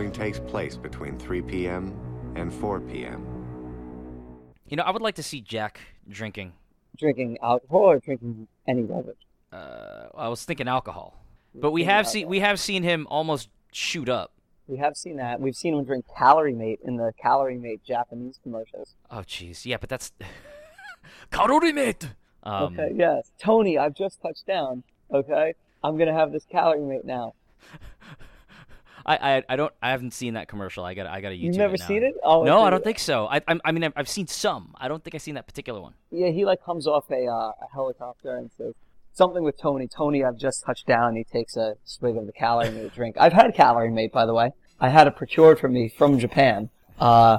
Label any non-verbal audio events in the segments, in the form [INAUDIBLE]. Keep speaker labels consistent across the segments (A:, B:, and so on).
A: following takes place between 3 p.m. and 4 p.m.
B: You know, I would like to see Jack drinking.
C: Drinking alcohol or drinking any beverage?
B: Uh, I was thinking alcohol, but we have seen we have seen him almost shoot up.
C: We have seen that. We've seen him drink Calorie Mate in the Calorie Mate Japanese commercials.
B: Oh, jeez, yeah, but that's [LAUGHS] calorie mate. Um,
C: okay, yes. Tony, I've just touched down. Okay, I'm gonna have this Calorie Mate now. [LAUGHS]
B: I, I I don't I haven't seen that commercial. I got I got to YouTube.
C: You've never
B: it
C: seen it? Oh,
B: No, I don't think so. I I, I mean I've, I've seen some. I don't think I've seen that particular one.
C: Yeah, he like comes off a, uh, a helicopter and says something with Tony. Tony, I've just touched down. He takes a swig of the Calorie Mate drink. I've had Calorie Mate, by the way. I had it procured for me from Japan uh,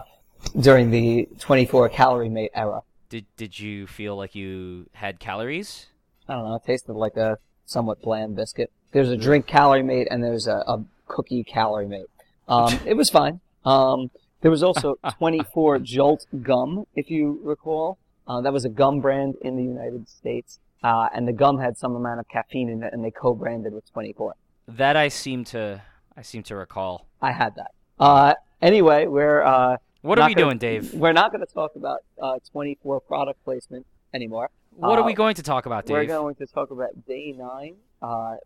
C: during the 24 Calorie Mate era.
B: Did did you feel like you had calories?
C: I don't know. It tasted like a somewhat bland biscuit. There's a drink Calorie Mate and there's a, a cookie Calorie Mate. Um, it was fine. Um, there was also [LAUGHS] 24 Jolt gum, if you recall. Uh, that was a gum brand in the United States. Uh, and the gum had some amount of caffeine in it, and they co-branded with 24.
B: That I seem to I seem to recall.
C: I had that. Uh, anyway, we're uh,
B: What are we
C: gonna-
B: doing, Dave?
C: We're not going to talk about uh, 24 product placement anymore.
B: What are
C: Uh,
B: we going to talk about, Dave?
C: We're going to talk about day nine. Uh,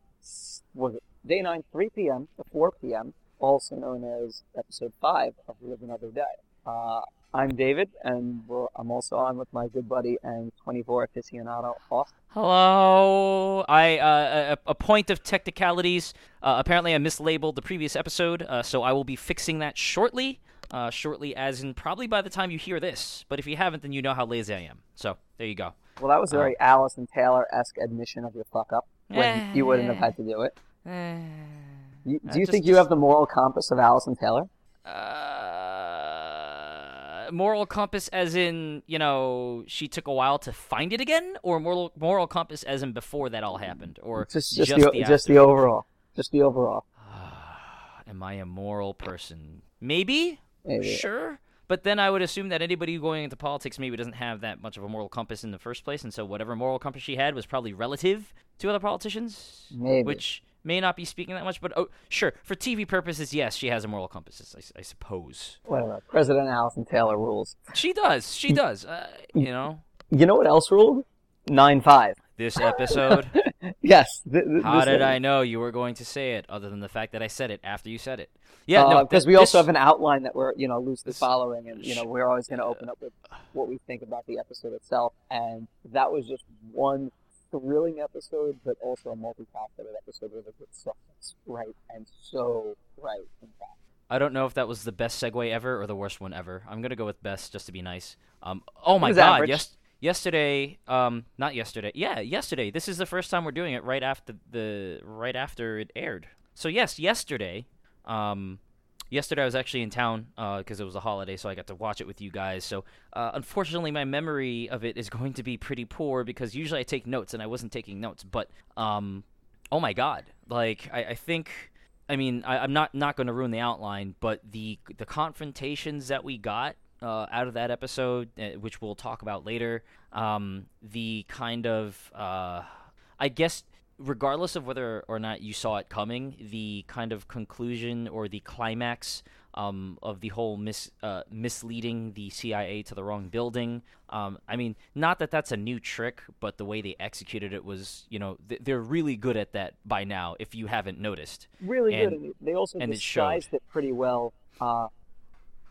C: was it day nine, 3 p.m. to 4 p.m., also known as episode five of Live Another Day. Uh, I'm David, and I'm also on with my good buddy and 24 aficionado Austin.
B: Hello. I uh, a, a point of technicalities. Uh, apparently, I mislabeled the previous episode, uh, so I will be fixing that shortly. Uh, shortly, as in probably by the time you hear this. But if you haven't, then you know how lazy I am. So there you go.
C: Well, that was a very Allison Taylor-esque admission of your fuck up when you wouldn't have had to do it.
B: Uh,
C: do you
B: just-
C: think you have the moral compass of Allison Taylor?
B: Uh, moral compass, as in you know, she took a while to find it again, or moral moral compass, as in before that all happened, or
C: Just, just,
B: just
C: the,
B: the
C: just the overall. Just the overall.
B: Am I a moral person? Maybe.
C: Maybe.
B: Sure. But then I would assume that anybody going into politics maybe doesn't have that much of a moral compass in the first place, and so whatever moral compass she had was probably relative to other politicians.
C: Maybe.
B: Which may not be speaking that much, but oh, sure. For TV purposes, yes, she has a moral compass, I, I suppose.
C: Whatever. Uh, President Allison Taylor rules.
B: She does. She mm. does. Uh, you know,
C: You know what else ruled? Nine five.
B: this episode. [LAUGHS]
C: Yes. Th- th-
B: How did
C: is-
B: I know you were going to say it, other than the fact that I said it after you said it? Yeah, uh, no,
C: because
B: th-
C: we also
B: this-
C: have an outline that we're you know loosely
B: this-
C: following, and you know we're always going to open up with what we think about the episode itself. And that was just one thrilling episode, but also a multifaceted episode with a good substance, right? And so right, in fact.
B: I don't know if that was the best segue ever or the worst one ever. I'm gonna go with best just to be nice. Um, oh my god,
C: average.
B: yes, yesterday, um, not yesterday, yeah, yesterday. This is the first time we're doing it right after the right after it aired. So yes, yesterday, um, yesterday I was actually in town because it was a holiday, so I got to watch it with you guys. So uh, unfortunately, my memory of it is [LAUGHS] going to be pretty poor because usually I take notes and I wasn't taking notes. But um, oh my god, like I, I think. I mean, I, I'm not not going to ruin the outline, but the the confrontations that we got uh, out of that episode, uh, which we'll talk about later, um, the kind of, uh, I guess, regardless of whether or not you saw it coming, the kind of conclusion or the climax um, of the whole mis uh, misleading the CIA to the wrong building. Um, I mean, not that that's a new trick, but the way they executed it was, you know, th- they're really good at that by now. If you haven't noticed,
C: really
B: And-
C: good. And they also
B: and it
C: disguised it, pretty well, uh,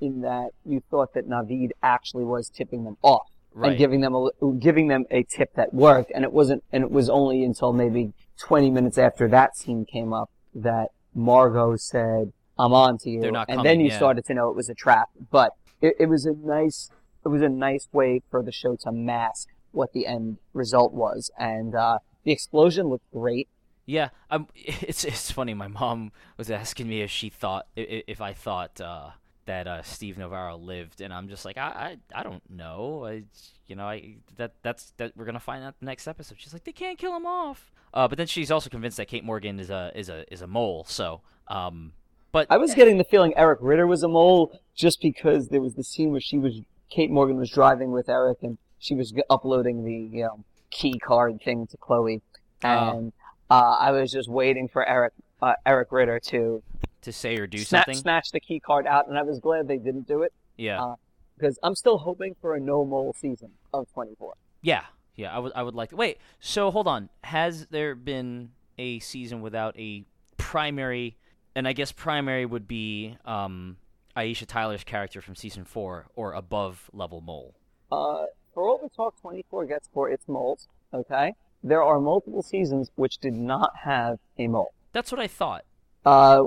C: in that you thought that Navid actually was tipping them off
B: Right.
C: and giving them a giving them a tip that worked. And it wasn't. And it was only until maybe 20 minutes after that scene came up that Margot said, "I'm on to you,"
B: They're not
C: and
B: coming,
C: then you
B: yeah.
C: started to know it was a trap. But it, it was a nice. It was a nice way for the show to mask what the end result was, and uh, the explosion looked great.
B: Yeah, um, [LAUGHS] it's it's funny. My mom was asking me if she thought if I thought uh, that uh, Steve Navarro lived, and I'm just like, I I, I don't know. I you know I that that's that we're gonna find out the next episode. She's like, they can't kill him off. Uh, but then she's also convinced that Kate Morgan is a is a is a mole. So um, but
C: I was getting the feeling Eric Ritter was a mole just because there was the scene where she was Kate Morgan was driving with Eric and she was uploading the you know key card thing to Chloe,
B: Oh.
C: and Uh, I was just waiting for Eric uh, Eric Ritter to
B: To say or do
C: sna-
B: something.
C: snatch the key card out, and I was glad they didn't do it
B: yeah.
C: uh, because I'm still hoping for a no mole season of 24.
B: yeah. Yeah. I would. I would like to. Wait. So hold on. Has there been a season without a primary? And I guess primary would be um, Aisha Tyler's character from season four or above level mole.
C: Uh, for all the talk 24 gets for its moles, okay, there are multiple seasons which did not have a mole.
B: That's what I thought.
C: Uh,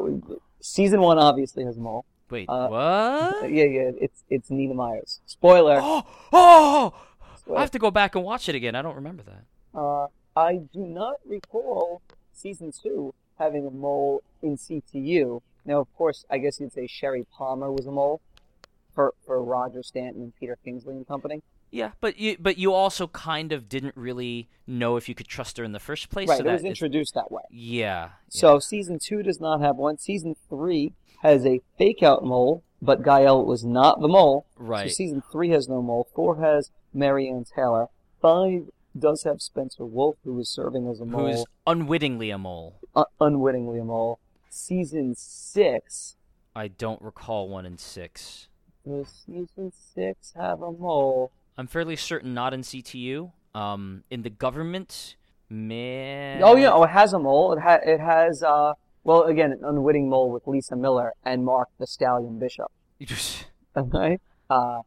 C: season one obviously has a mole.
B: Wait.
C: Uh,
B: what?
C: Yeah, yeah, it's it's Nina Myers. Spoiler. [GASPS]
B: Oh. Oh. I have to go back and watch it again. I don't remember that.
C: Uh, I do not recall season two having a mole in CTU. Now, of course, I guess you'd say Sherry Palmer was a mole for for Roger Stanton and Peter Kingsley and company.
B: Yeah, but you but you also kind of didn't really know if you could trust her in the first place.
C: Right,
B: so
C: it was
B: is-
C: introduced that way.
B: yeah.
C: So season two does not have one. Season three has a fake out mole, but Gael was not the mole.
B: Right.
C: So season three has no mole. Four has Marianne Taylor. Five does have Spencer Wolff, who is serving as a mole,
B: who's unwittingly a mole.
C: un- unwittingly a mole. Season six
B: I don't recall one in six.
C: does season six have a mole?
B: I'm fairly certain not in CTU. Um, in the government, man.
C: Oh yeah, oh it has a mole. It ha- it has uh well again an unwitting mole with Lisa Miller and Mark the Stallion Bishop. [LAUGHS] Okay. Uh,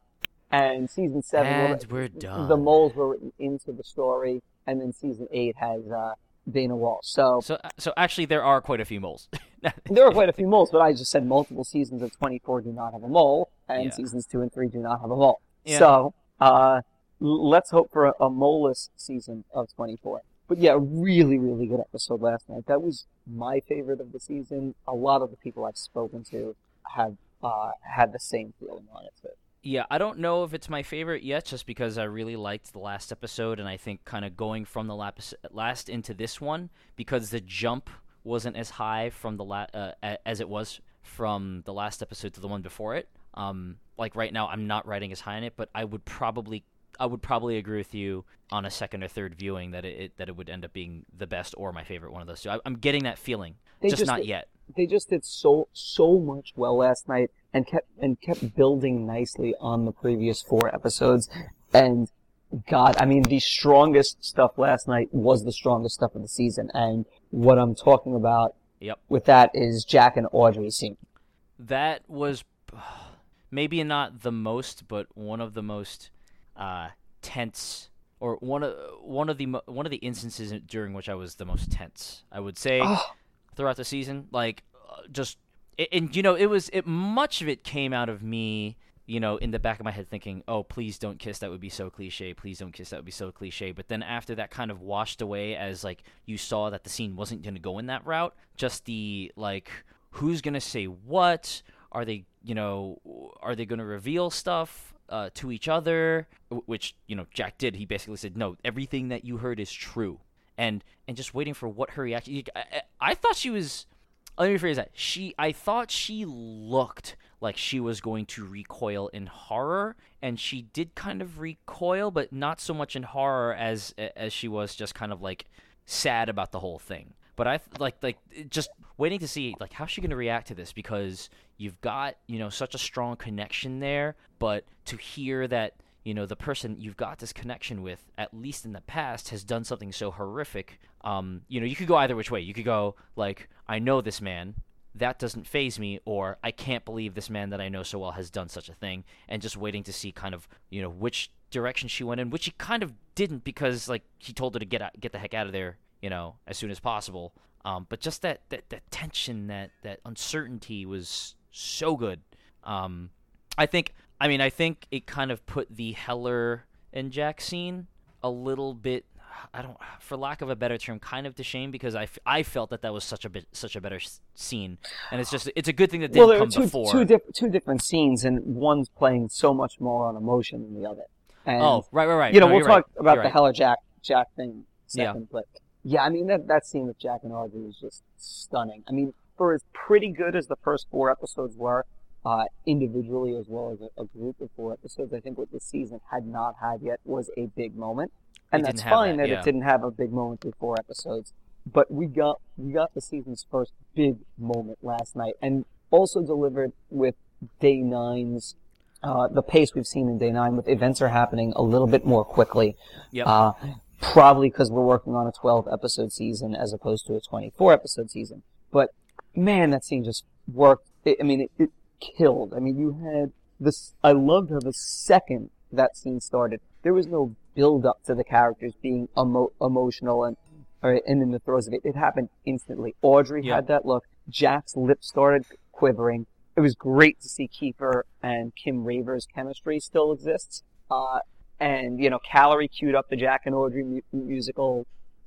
C: and season seven,
B: and we're done.
C: the moles were written into the story, and then season eight has uh, Dana Walsh. So
B: So, so actually, there are quite a few moles. [LAUGHS]
C: there are quite a few moles, but I just said multiple seasons of 24 do not have a mole, and
B: Yeah.
C: seasons two and three do not have a mole.
B: Yeah.
C: So uh, let's hope for a, a moleless season of 24. But yeah, really, really good episode last night. That was my favorite of the season. A lot of the people I've spoken to have uh, had the same feeling on it too.
B: Yeah, I don't know if it's my favorite yet, just because I really liked the last episode, and I think kind of going from the lapis- last into this one, because the jump wasn't as high from the la- uh, as it was from the last episode to the one before it. Um, like right now, I'm not writing as high on it, but I would probably I would probably agree with you on a second or third viewing that it, it that it would end up being the best or my favorite one of those two. I, I'm getting that feeling, just,
C: just-
B: not yet.
C: they just did so so much well last night and kept and kept building nicely on the previous four episodes and god i mean the strongest stuff last night was the strongest stuff of the season and what i'm talking about
B: Yep.
C: with that is jack and audrey scene
B: that was maybe not the most, but one of the most uh, tense, or one of one of the one of the instances during which I was the most tense. I would say
C: Oh.
B: throughout the season, like uh, just and, and you know it was it much of it came out of me. You know, in the back of my head, thinking, "Oh, please don't kiss. That would be so cliche. Please don't kiss. That would be so cliche." But then after that kind of washed away, as like you saw that the scene wasn't going to go in that route, just the like, who's going to say what? Are they, you know, are they going to reveal stuff uh, to each other? Which you know, Jack did. He basically said, "No, everything that you heard is true." And and just waiting for what her reaction. I, I, thought she was. Let me rephrase that. She, I thought she looked like she was going to recoil in horror, and she did kind of recoil, but not so much in horror as as she was just kind of like sad about the whole thing. But I like like just waiting to see like how's she going to react to this? Because you've got you know such a strong connection there, but to hear that you know the person you've got this connection with at least in the past has done something so horrific um you know you could go either which way. You could go like i know this man. That doesn't faze me or i can't believe this man that i know so well has done such a thing and just waiting to see kind of you know which direction she went in which he kind of didn't because like he told her to get out, get the heck out of there you know as soon as possible um but just that that, that tension that that uncertainty was so good um I think I mean I think it kind of put the Heller and Jack scene a little bit I don't for lack of a better term kind of to shame because I, f- I felt that that was such a bit such a better s- scene and it's just it's a good thing that didn't
C: well there are
B: come
C: two,
B: before.
C: two, diff- two different scenes and one's playing so much more on emotion than the other and
B: oh, right right right.
C: you know,
B: No,
C: we'll talk
B: right.
C: about
B: You're
C: the
B: right.
C: Heller Jack Jack thing
B: Yeah.
C: second, but yeah, I mean that that scene with Jack and Audrey is just stunning. I mean, for as pretty good as the first four episodes were, uh, individually as well as a, a group of four episodes, I think what this season had not had yet was a big moment, and
B: It
C: that's fine
B: that,
C: that,
B: yeah.
C: it didn't have a big moment through four episodes. but we got we got the season's first big moment last night, and also delivered with day nine's uh, the pace we've seen in day nine with events are happening a little bit more quickly.
B: Yep.
C: Uh, probably because we're working on a 12 episode season as opposed to a 24 episode season. But man, that scene just worked. It, I mean, it, it killed. I mean, you had this. I loved how the second that scene started, there was no build up to the characters being emo- emotional and or, and in the throes of it. It happened instantly. Audrey
B: Yeah.
C: had that look. Jack's lips started quivering. It was great to see Kiefer and Kim Raver's chemistry still exists. Uh, and you know, Callery queued up the Jack and Audrey mu- musical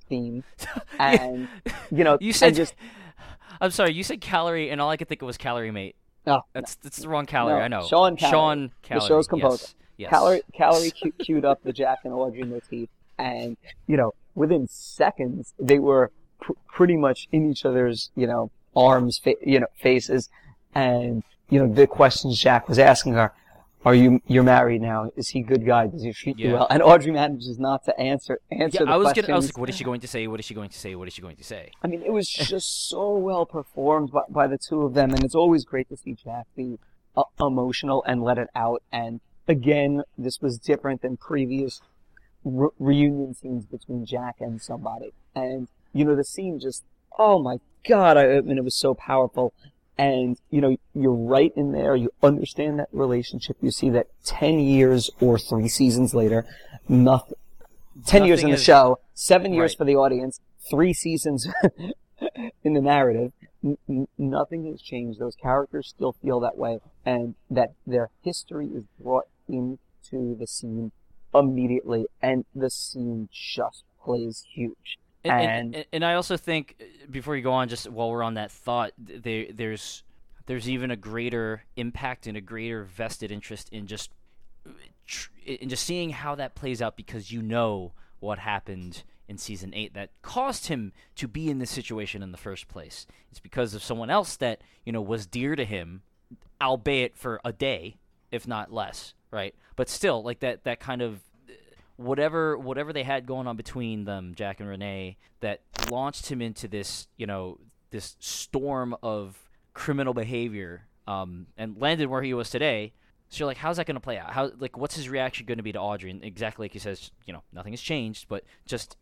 C: theme, [LAUGHS] and you know,
B: You said
C: just [LAUGHS]
B: I'm sorry, you said calorie, and all I could think of was calorie mate.
C: No,
B: That's that's the wrong calorie.
C: No,
B: I know.
C: Sean Callery,
B: Sean
C: the show's composer.
B: Yes. yes.
C: Callery, [LAUGHS] Callery queued up the Jack and Audrey motif, and you know, within seconds, they were pr- pretty much in each other's, you know, arms, fa- you know, faces, and you know, the questions Jack was asking her: Are you you're married now? Is he a good guy? Does he treat you well? [LAUGHS] And Audrey manages not to answer answer
B: Yeah,
C: the
B: I was
C: questions.
B: gonna. I was like, what is she going to say? What is she going to say? What is she going to say?
C: I mean, it was [LAUGHS] just so well performed by, by the two of them, and it's always great to see Jack be uh, emotional and let it out. And again, this was different than previous re- reunion scenes between Jack and somebody. And you know, the scene just, oh my god! I, I mean, it was so powerful. And you know, you're right in there. You understand that relationship. You see that ten years or three seasons later, nothing. Ten years
B: Nothing
C: in the show, seven years
B: Right.
C: for the audience, three seasons [LAUGHS] in the narrative. N- nothing has changed. Those characters still feel that way, and that their history is brought into the scene immediately, and the scene just plays huge.
B: And, and,
C: And-
B: I also think uh, before you go on, just while we're on that thought, th- there there's there's even a greater impact and a greater vested interest in just in just seeing how that plays out because you know what happened in season eight that caused him to be in this situation in the first place. It's because of someone else that you know was dear to him, albeit for a day, if not less, right? But still, like that that kind of whatever whatever they had going on between them, Jack and Renee, that launched him into this, you know, this storm of criminal behavior, um, and landed where he was today. So you're like, how's that going to play out? How like what's his reaction going to be to Audrey? And exactly like he says, you know, nothing has changed, but just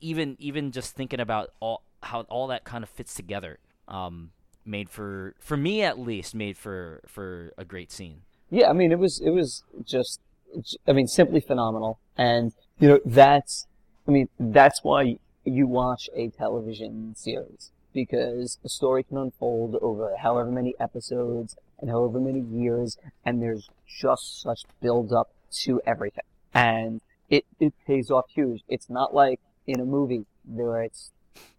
B: even even just thinking about all how all that kind of fits together, um, made for for me at least made for for a great scene.
C: Yeah, I mean, it was it was just, I mean, simply phenomenal. And you know, that's, I mean, that's why you watch a television series because a story can unfold over however many episodes and however many years, and there's just such build up to everything, and it it pays off huge. It's not like in a movie where it's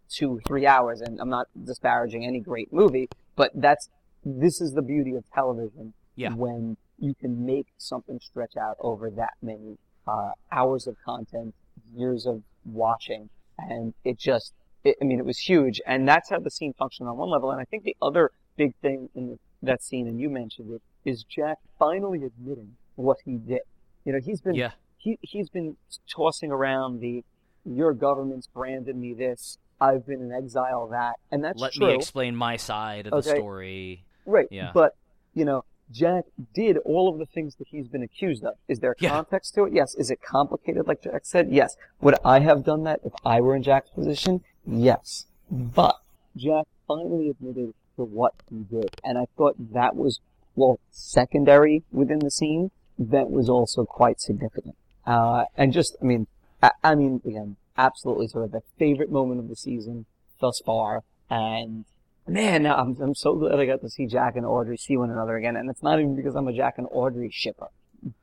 C: two three hours, and I'm not disparaging any great movie, but that's this is the beauty of television
B: Yeah.
C: when you can make something stretch out over that many uh, hours of content, years of watching, and it just, it, I mean, it was huge, and that's how the scene functioned on one level. And I think the other big thing in that scene, and you mentioned it, is Jack finally admitting what he did. You know, he's been
B: Yeah.
C: he he's been tossing around the your government's branded me this. I've been in exile that, and that's
B: Let
C: true.
B: me explain my side of the story.
C: Right.
B: Yeah.
C: But, you know, Jack did all of the things that he's been accused of. Is there
B: Yeah.
C: context to it? Yes. Is it complicated like Jack said? Yes. Would I have done that if I were in Jack's position? Yes. But Jack finally admitted to what he did. And I thought that was, well, secondary within the scene. That was also quite significant. Uh, and just, I mean, I, I mean, again, absolutely sort of the favorite moment of the season thus far. And Man, I'm I'm so glad I got to see Jack and Audrey see one another again, and it's not even because I'm a Jack and Audrey shipper,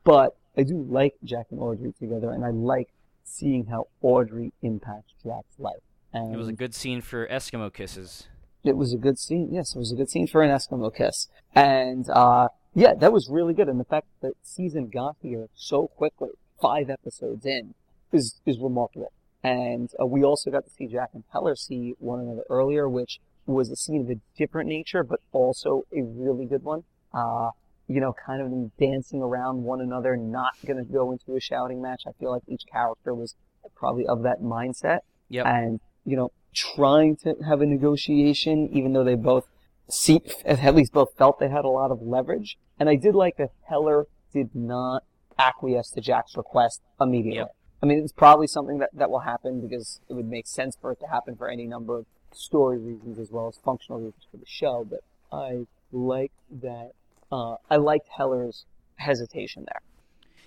C: but I do like Jack and Audrey together, and I like seeing how Audrey impacts Jack's life. And
B: It was a good scene for Eskimo kisses.
C: it was a good scene. Yes, it was a good scene for an Eskimo kiss, and uh, yeah, that was really good. And the fact that season got here so quickly, five episodes in, is is remarkable. And uh, we also got to see Jack and Heller see one another earlier, which was a scene of a different nature, but also a really good one. Uh, you know, kind of them dancing around one another, not going to go into a shouting match. I feel like each character was probably of that mindset.
B: Yep.
C: And, you know, trying to have a negotiation, even though they both see, at least both felt they had a lot of leverage. And I did like that Heller did not acquiesce to Jack's request immediately.
B: Yep.
C: I mean, it's probably something that, that will happen because it would make sense for it to happen for any number of story reasons as well as functional reasons for the show. But I like that. Uh, I liked Heller's hesitation there.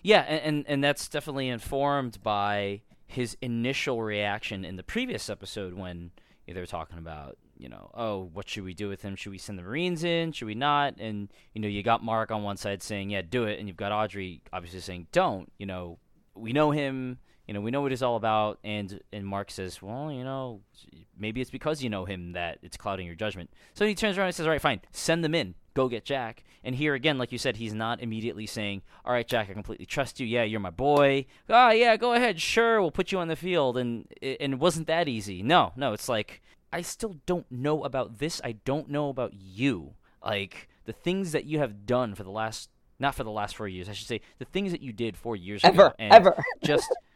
B: Yeah, and, and and that's definitely informed by his initial reaction in the previous episode when they were talking about, you know, oh, what should we do with him? Should we send the Marines in? Should we not? And you know, you got Mark on one side saying, yeah, do it, and you've got Audrey obviously saying, don't. You know, we know him. You know, we know what he's all about, and and Mark says, well, you know, maybe it's because you know him that it's clouding your judgment. So he turns around and says, all right, fine, send them in go get Jack. And here again, like you said, he's not immediately saying, "All right, Jack, I completely trust you. Yeah, you're my boy. Ah, yeah, go ahead. Sure, we'll put you on the field." And and it wasn't that easy. No, no, it's like I still don't know about this. I don't know about you. Like the things that you have done for the last not for the last four years, I should say, the things that you did four years
C: Ever,
B: ago. and
C: ever.
B: just [LAUGHS]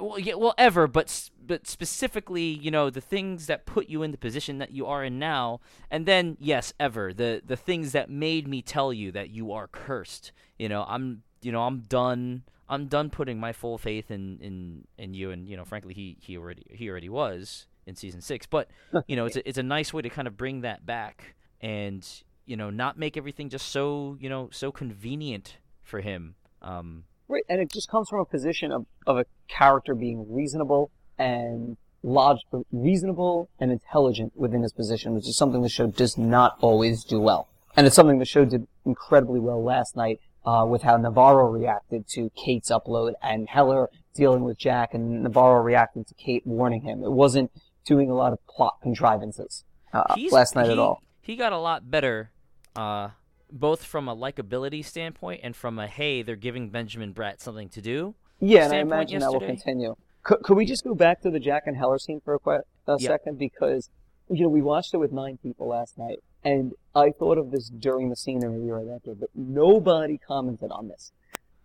B: well, yeah, well, ever, but but specifically, you know, the things that put you in the position that you are in now, and then yes, ever the the things that made me tell you that you are cursed. You know, I'm you know I'm done. I'm done putting my full faith in in in you, and you know, frankly, he he already he already was in season six. But you know, it's a, it's a nice way to kind of bring that back, and you know, not make everything just so you know so convenient for him. Um,
C: Right, and it just comes from a position of, of a character being reasonable and logical, reasonable and intelligent within his position, which is something the show does not always do well. And it's something the show did incredibly well last night uh, with how Navarro reacted to Kate's upload and Heller dealing with Jack and Navarro reacting to Kate warning him. It wasn't doing a lot of plot contrivances uh, last night
B: he,
C: at all.
B: He got a lot better, uh, both from a likability standpoint and from a hey, they're giving Benjamin Bratt something to do.
C: Yeah, and I imagine that will continue. Could, could we just go back to the Jack and Heller scene for a, que- a
B: Yeah.
C: second? Because, you know, we watched it with nine people last night, and I thought of this during the scene and maybe right after, but nobody commented on this.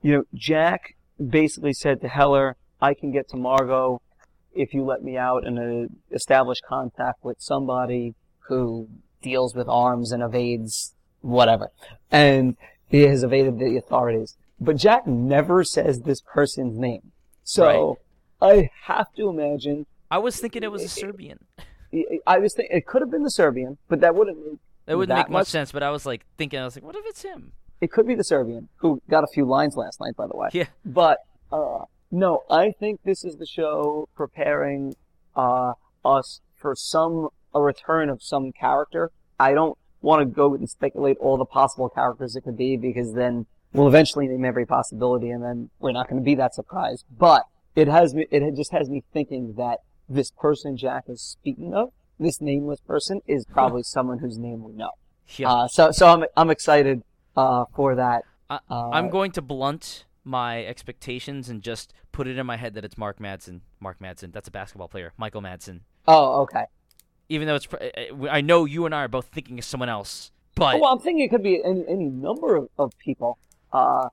C: You know, Jack basically said to Heller, I can get to Margot if you let me out and uh, establish contact with somebody who deals with arms and evades whatever. And he has evaded the authorities. But Jack never says this person's name. So I have to imagine.
B: I was thinking it was a Serbian.
C: I was thinking it could have been the Serbian, but that wouldn't. mean
B: That wouldn't
C: that
B: make much
C: much-
B: sense, but I was like thinking, I was like, what if it's him?
C: It could be the Serbian who got a few lines last night, by the way.
B: Yeah.
C: But uh, no, I think this is the show preparing uh, us for some a return of some character. I don't want to go and speculate all the possible characters it could be because then we'll eventually name every possibility, and then we're not going to be that surprised. But it has me. It just has me thinking that this person Jack is speaking of, this nameless person, is probably someone whose name we know.
B: Yeah.
C: Uh, so so I'm I'm excited uh, for that.
B: I,
C: uh,
B: I'm going to blunt my expectations and just put it in my head that it's Mark Madsen. Mark Madsen. That's a basketball player. Michael Madsen.
C: Oh, okay.
B: Even though it's, uh, I know you and I are both thinking of someone else, but
C: Oh, well, I'm thinking it could be any, any number of, of people. Uh,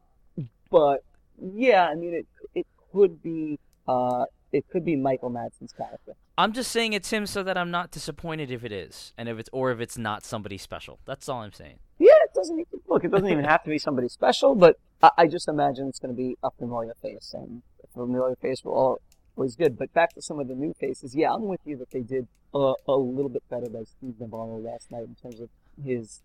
C: but yeah, I mean, it it could be uh, it could be Michael Madsen's character.
B: I'm just saying it's him so that I'm not disappointed if it is, and if it's or if it's not somebody special. That's all I'm saying.
C: Yeah, it doesn't even, look. It doesn't even have to be somebody special, but I, I just imagine it's going to be a familiar face, and a familiar face will al- always good. But back to some of the new faces. Yeah, I'm with you that they did a, a little bit better by Steve Navarro last night in terms of his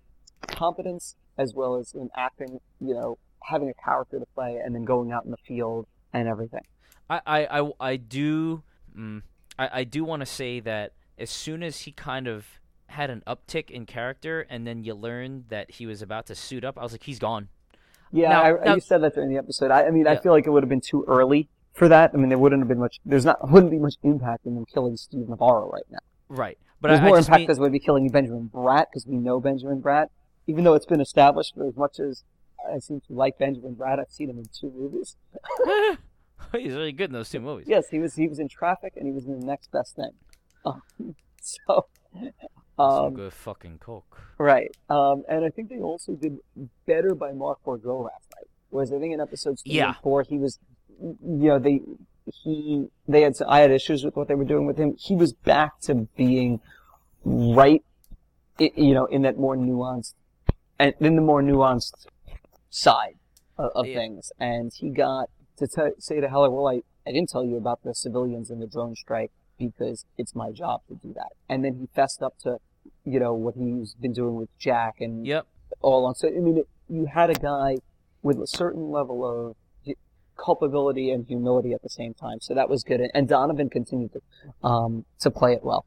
C: competence as well as in acting. You know, having a character to play and then going out in the field and everything.
B: I I I, I do mm, I, I do want to say that as soon as he kind of had an uptick in character, and then you learned that he was about to suit up, I was like, he's gone.
C: Yeah,
B: Now-
C: I,
B: now-
C: you said that during the episode. I, I mean, I feel like it would have been too early for that. I mean, there wouldn't have been much. There's not wouldn't be much impact in them killing Steve Navarro right now.
B: Right, but
C: There's
B: I, I
C: more
B: just
C: impact
B: mean,
C: because we'd be killing Benjamin Bratt because we know Benjamin Bratt, even though it's been established for as much as I seem to like Benjamin Bratt. I've seen him in two movies. [LAUGHS] [LAUGHS]
B: he's really good in those two movies.
C: Yes, he was he was in Traffic and he was in The Next Best Thing. [LAUGHS] Um, so,
B: so
C: um,
B: good fucking coke.
C: right. Um, and I think they also did better by Mark Boudreau last night. Whereas I think in episodes three
B: Yeah.
C: and four he was, you know, they he they had I had issues with what they were doing with him. He was back to being right, you know, in that more nuanced and in the more nuanced side of, of
B: Yeah.
C: things. And he got to t- say to Heller, "Well, I, I didn't tell you about the civilians and the drone strike because it's my job to do that." And then he fessed up to, you know, what he's been doing with Jack and
B: Yep.
C: all on. So I mean, it, you had a guy with a certain level of culpability and humility at the same time. So that was good. And, Donovan continued to um, to play it well.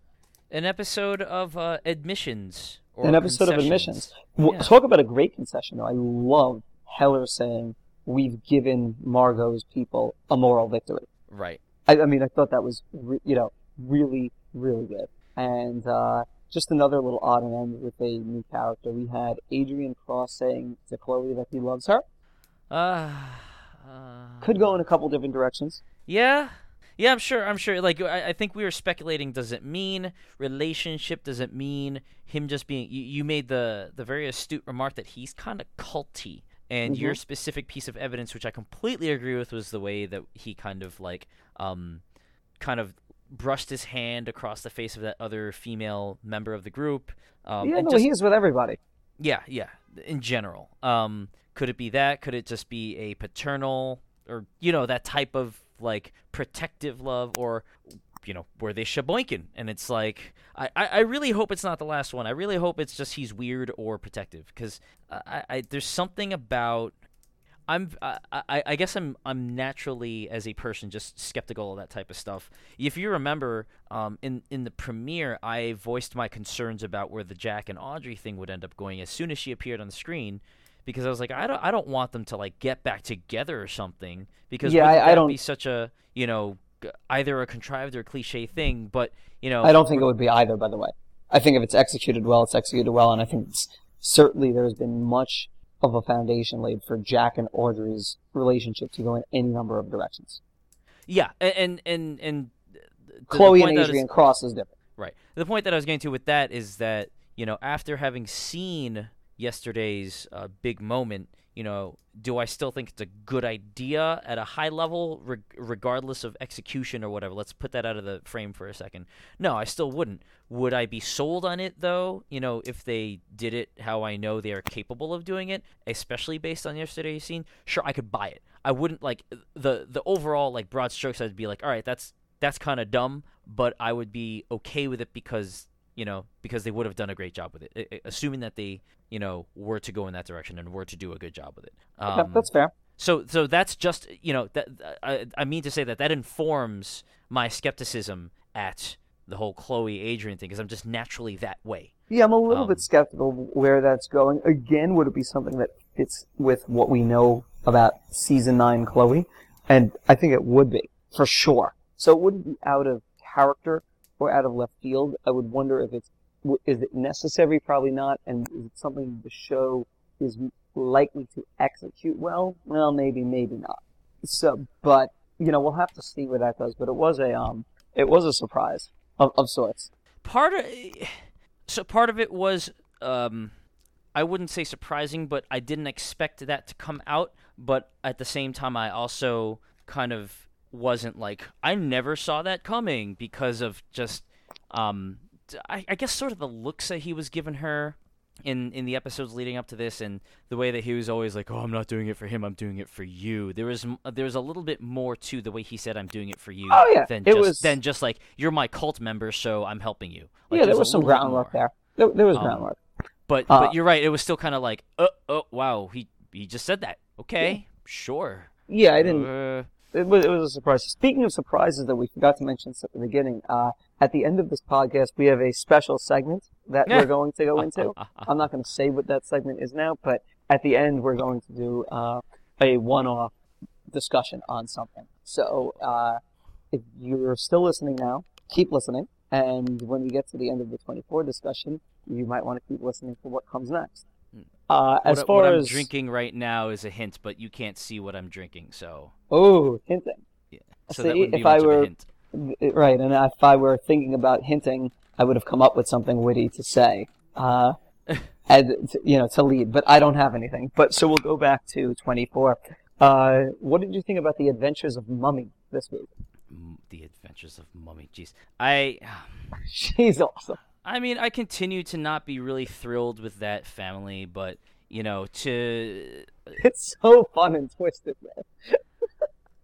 B: An episode of uh, admissions. Or
C: An episode of admissions.
B: Yeah.
C: Talk about a great concession. Though I love Heller saying we've given Margot's people a moral victory.
B: Right.
C: I, I mean, I thought that was, re- you know, really, really good. And uh, just another little odd and end with a new character. We had Adrian Cross saying to Chloe that he loves her.
B: Uh, uh,
C: Could go in a couple different directions.
B: Yeah. Yeah, I'm sure. I'm sure. Like, I, I think we were speculating. Does it mean relationship? Does it mean him just being? You, you made the the very astute remark that he's kind of culty, and your specific piece of evidence, which I completely agree with, was the way that he kind of like, um, kind of brushed his hand across the face of that other female member of the group. Um,
C: yeah,
B: and
C: no,
B: just-
C: he is with everybody.
B: yeah, yeah. In general, um, could it be that? Could it just be a paternal or you know that type of like protective love, or you know were they shaboinking? And it's like I, I, really hope it's not the last one. I really hope it's just he's weird or protective because I, I there's something about I'm I, I, I guess I'm I'm naturally as a person just skeptical of that type of stuff. If you remember, um, in in the premiere, I voiced my concerns about where the Jack and Audrey thing would end up going as soon as she appeared on the screen, because I was like, I don't I don't want them to like get back together or something because
C: Yeah, I- I don't-
B: be such a you know either a contrived or cliche thing, but you know
C: I don't think it would be either, by the way. I think if it's executed well, it's executed well, and I think certainly there's been much of a foundation laid for Jack and Audrey's relationship to go in any number of directions.
B: yeah, and and and. the
C: Chloe and
B: that is-
C: Adrian Cross is different.
B: Right. The point that I was getting to with that is that you know after having seen yesterday's uh, big moment, you know, do I still think it's a good idea at a high level, reg- regardless of execution or whatever? Let's put that out of the frame for a second. No, I still wouldn't. Would I be sold on it though? You know, if they did it how I know they are capable of doing it, especially based on yesterday's scene, sure, I could buy it. I wouldn't like the the overall like broad strokes. I'd be like, all right, that's that's kind of dumb, but I would be okay with it because you know because they would have done a great job with it, I- assuming that they you know were to go in that direction and were to do a good job with it.
C: Okay,
B: Um,
C: that's fair.
B: so so that's just you know that I, I mean to say that that informs my skepticism at the whole Chloe Adrian thing because I'm just naturally that way.
C: Yeah, I'm a little
B: Um,
C: bit skeptical where that's going. Again, would it be something that fits with what we know about season nine Chloe? And I think it would be, for sure. So it wouldn't be out of character or out of left field. I would wonder if it's, is it necessary? Probably not. And is it something the show is likely to execute well? Well, maybe, maybe not. So, but, you know, we'll have to see where that goes. But it was a, um, it was a surprise of, of sorts.
B: part of so part of it was um I wouldn't say surprising, but I didn't expect that to come out. But at the same time, I also kind of wasn't like I never saw that coming because of just um I, I guess sort of the looks that he was giving her in in the episodes leading up to this and the way that he was always like oh i'm not doing it for him i'm doing it for you there was there was a little bit more to the way he said i'm doing it for you
C: Oh, yeah.
B: than
C: It
B: just
C: was-
B: than just like you're my cult member so i'm helping you Like,
C: yeah, there was some groundwork there. there. There was
B: Um,
C: groundwork.
B: but
C: Uh,
B: but you're right it was still kind of like oh oh wow he he just said that okay sure
C: Yeah, I didn't.
B: Uh,
C: It was, it was a surprise. Speaking of surprises that we forgot to mention at the beginning, uh, at the end of this podcast, we have a special segment that we're going to go into. [LAUGHS] I'm not going to say what that segment is now, but at the end, we're going to do uh, a one-off discussion on something. So uh, if you're still listening now, keep listening. And when we get to the end of the 24 discussion, you might want to keep listening for what comes next. Uh, as
B: what,
C: far
B: what I'm
C: as
B: drinking right now is a hint, but you can't see what I'm drinking, so
C: oh, hinting.
B: so
C: See, if I were-
B: hint.
C: Right, and if I were thinking about hinting, I would have come up with something witty to say, uh, [LAUGHS] and to, you know, to lead. But I don't have anything. But so we'll go back to 24. Uh, what did you think about the Adventures of Mummy this week?
B: The Adventures of Mummy. Jeez, I. [LAUGHS]
C: She's awesome.
B: I mean, I continue to not be really thrilled with that family, but you know, to [LAUGHS]
C: It's so fun and twisted, man.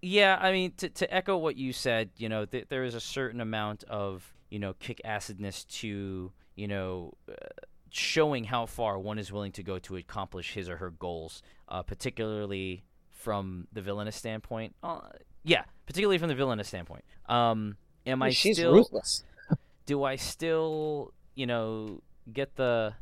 B: yeah, I mean, to to echo what you said, you know, th- there is a certain amount of you know kick acidness to you know uh, showing how far one is willing to go to accomplish his or her goals, uh, particularly from the villainous standpoint. Uh, yeah, particularly from the villainous standpoint. Um, am I
C: She's
B: still?
C: ruthless.
B: Do I still, you know, get the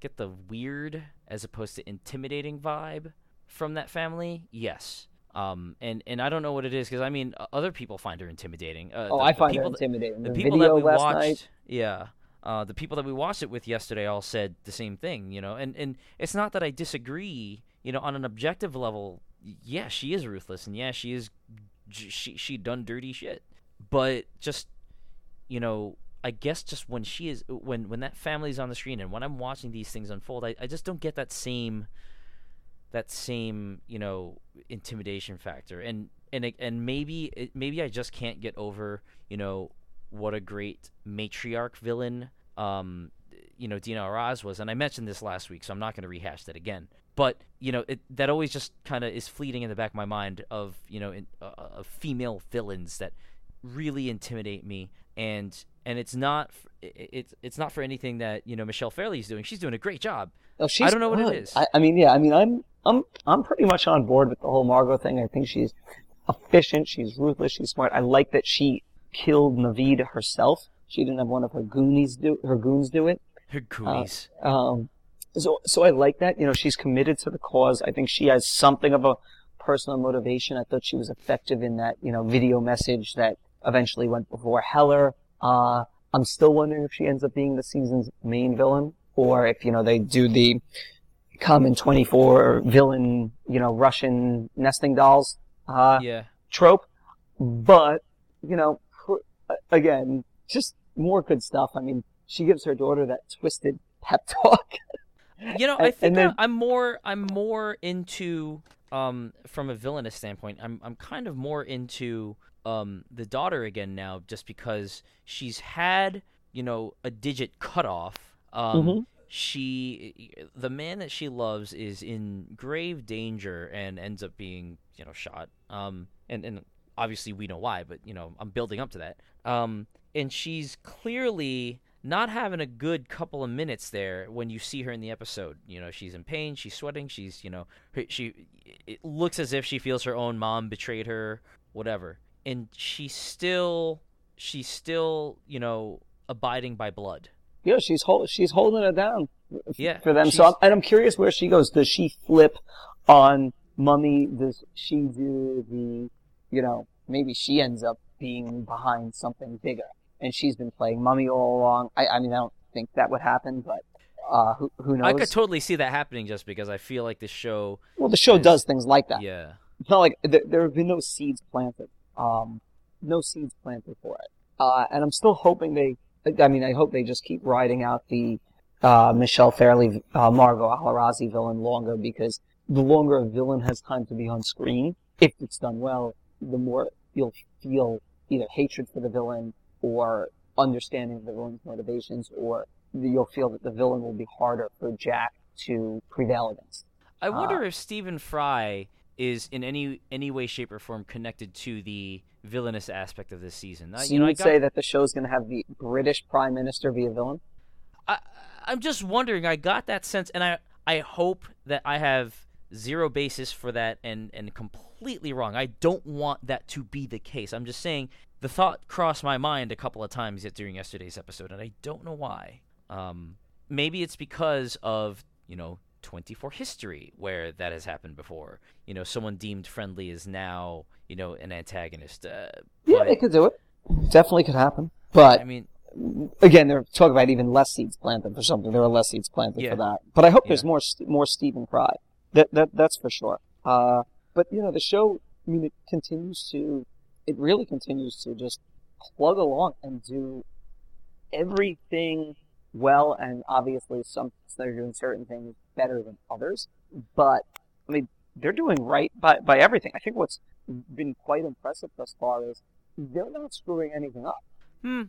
B: get the weird as opposed to intimidating vibe from that family? Yes. Um, and and I don't know what it is because I mean, other people find her intimidating. Uh,
C: Oh,
B: the-
C: I find her
B: that-
C: intimidating.
B: the
C: The,
B: people that we watched,
C: night.
B: yeah, uh, the people that we watched it with yesterday all said the same thing, you know. And and it's not that I disagree, you know, on an objective level. Yeah, she is ruthless, and yeah, she is, she she done dirty shit. But just, you know, I guess just when she is when when that family's on the screen and when I'm watching these things unfold, I, I just don't get that same that same you know intimidation factor. And and and maybe maybe I just can't get over you know what a great matriarch villain um you know Dina Araz was. And I mentioned this last week so I'm not going to rehash that again. But you know it, that always just kind of is fleeting in the back of my mind of you know in, uh, of female villains that really intimidate me and and it's not i- i- it's it's not for anything that you know Michelle Fairley's doing she's doing a great job
C: Oh, she's
B: don't know what it is.
C: I, I mean, yeah. I mean, I'm I'm I'm pretty much on board with the whole Margot thing. I think she's efficient. She's ruthless. She's smart. I like that she killed Navid herself. She didn't have one of her goonies do her goons do it.
B: her goonies
C: Um, so so I like that. You know, she's committed to the cause. I think she has something of a personal motivation. I thought she was effective in that you know video message that eventually went before Heller. Uh, I'm still wondering if she ends up being the season's main villain, or if you know they do the common 24 villain, you know, Russian nesting dolls uh,
B: yeah
C: trope. But you know, pr- again, just more good stuff. I mean, she gives her daughter that twisted pep [LAUGHS] talk.
B: You know, I think
C: then-
B: I'm more I'm more into um from a villainous standpoint. I'm I'm kind of more into um the daughter again now just because she's had, you know, a digit cut off. Um
C: Mhm.
B: she the man that she loves is in grave danger and ends up being, you know, shot. Um and and obviously we know why, but you know, I'm building up to that. Um and she's clearly not having a good couple of minutes there when you see her in the episode. You know, she's in pain, she's sweating, she's, you know, she it looks as if she feels her own mom betrayed her, whatever. And she's still she's still, you know, abiding by blood.
C: Yeah, she's hold, she's holding it down
B: Yeah.
C: for them. So, I'm, and I'm curious where she goes. Does she flip on Mummy? Does she do the, you know, maybe she ends up being behind something bigger, and she's been playing Mummy all along. I, I mean, I don't think that would happen, but uh, who who knows?
B: I could totally see that happening just because I feel like this show
C: well, the show
B: is-
C: does things like that.
B: yeah.
C: It's not like there, there have been no seeds planted. Um, no seeds planted for it. Uh, and I'm still hoping they. I mean, I hope they just keep riding out the uh, Michelle Fairley, uh, Margot Al-Harazi villain longer because the longer a villain has time to be on screen, if it's done well, the more you'll feel either hatred for the villain or understanding of the villain's motivations, or you'll feel that the villain will be harder for Jack to prevail against.
B: I
C: Uh,
B: wonder if Stephen Fry is in any any way, shape, or form connected to the villainous aspect of this season.
C: So
B: you
C: you
B: know, I
C: would
B: got,
C: say that the show's going to have the British Prime Minister be a villain?
B: I, I'm just wondering. I got that sense, and I I hope that I have zero basis for that, and and completely wrong. I don't want that to be the case. I'm just saying the thought crossed my mind a couple of times yet during yesterday's episode, and I don't know why. Um, maybe it's because of you know 24 history where that has happened before. You know, someone deemed friendly is now you know an antagonist. Uh,
C: Yeah,
B: but,
C: they could do it. Definitely could happen. But
B: I mean,
C: again, they're talking about even less seeds planted for something. There are less seeds planted
B: Yeah.
C: for that. But I hope there's more more Stephen Fry. That that that's for sure. Uh, but you know, the show. I mean, it continues to. It really continues to just plug along and do everything well, and obviously some they're doing certain things better than others. But I mean, they're doing right by by everything. I think what's been quite impressive thus far is they're not screwing anything up.
B: Hmm.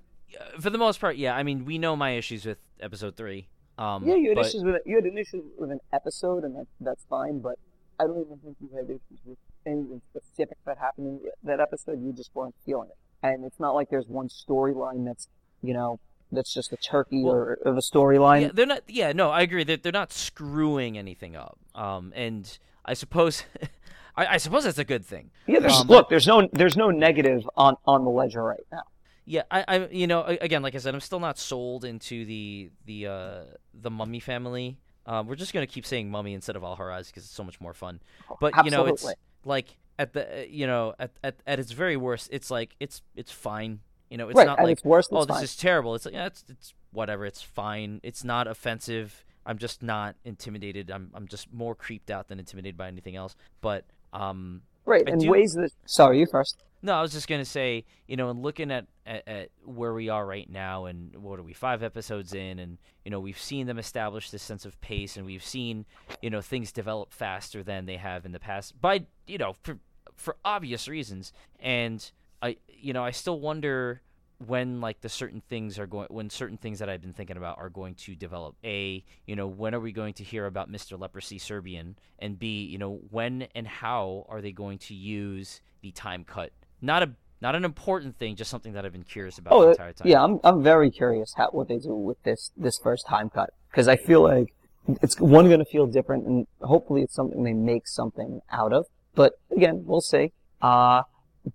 B: For the most part, yeah. I mean, we know my issues with episode three. Um,
C: yeah, you had
B: but-
C: issues with it. You had an issue with an episode, and that, that's fine. But I don't even think you had issues with anything specific that happened in that episode. You just weren't feeling it, and it's not like there's one storyline that's you know that's just a turkey
B: Well,
C: or of a storyline.
B: Yeah, they're not. Yeah, no, I agree. They're they're not screwing anything up. Um, and I suppose, [LAUGHS] I, I suppose that's a good thing.
C: Yeah, there's,
B: Um,
C: look, there's no there's no negative on on the ledger right now.
B: Yeah, I, I, you know, again, like I said, I'm still not sold into the the uh the Mummy family. Um, we're just gonna keep saying Mummy instead of Al-Harazi because it's so much more fun. But you know, it's like at the you know at, at at its very worst, it's like it's it's fine. You know, it's
C: right,
B: not
C: at
B: like
C: its worst,
B: oh
C: it's
B: this
C: fine.
B: is terrible. It's like yeah, it's it's whatever. It's fine. It's not offensive. I'm just not intimidated. I'm I'm just more creeped out than intimidated by anything else. But um,
C: right,
B: I
C: in
B: do-
C: ways that. Sorry, you first.
B: no, I was just gonna say, you know, and looking at, at, at where we are right now, and what are we five episodes in, and you know, we've seen them establish this sense of pace, and we've seen, you know, things develop faster than they have in the past by, you know, for for obvious reasons, and I, you know, I still wonder when like the certain things are going when certain things that I've been thinking about are going to develop. A, you know, when are we going to hear about Mr. Leprosy Serbian? And B, you know, when and how are they going to use the time cut? Not a not an important thing, just something that I've been curious about
C: Oh,
B: the
C: uh,
B: entire time.
C: yeah, I'm I'm very curious how what they do with this this first time cut because I feel like it's one going to feel different, and hopefully it's something they make something out of. But again, we'll see. Uh,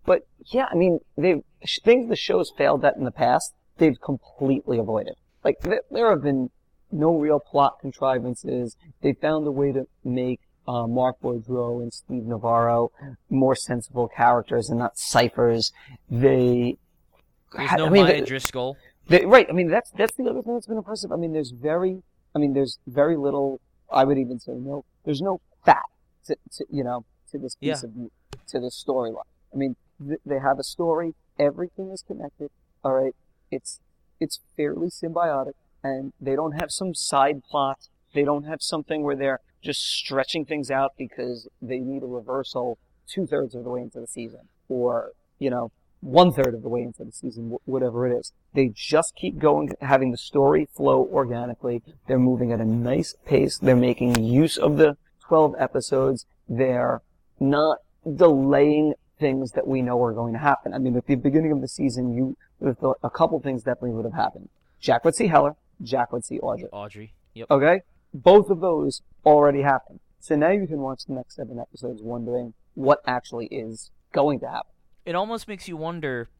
C: but yeah, I mean, they things the show's failed at in the past, they've completely avoided. Like there, there have been no real plot contrivances. They found a way to make uh, Mark Boudreau and Steve Navarro more sensible characters and not ciphers. They
B: There's
C: ha-
B: no
C: I mean,
B: Maya Driscoll.
C: they, right. I mean, that's that's the other thing that's been impressive. I mean, there's very, I mean, there's very little. I would even say no. There's no fat to, to you know, to this piece
B: Yeah.
C: of to this storyline. I mean, th- they have a story. Everything is connected. All right. It's it's fairly symbiotic, and they don't have some side plot. They don't have something where they're just stretching things out because they need a reversal two thirds of the way into the season, or you know, one third of the way into the season, whatever it is. They just keep going, having the story flow organically. They're moving at a nice pace. They're making use of the 12 episodes. They're not delaying things that we know are going to happen. I mean, at the beginning of the season, you would have a couple things definitely would have happened. Jack would see Heller. Jack would see Audrey.
B: Audrey. Yep.
C: Okay? Both of those already happened. So now you can watch the next seven episodes wondering what actually is going to happen.
B: It almost makes you wonder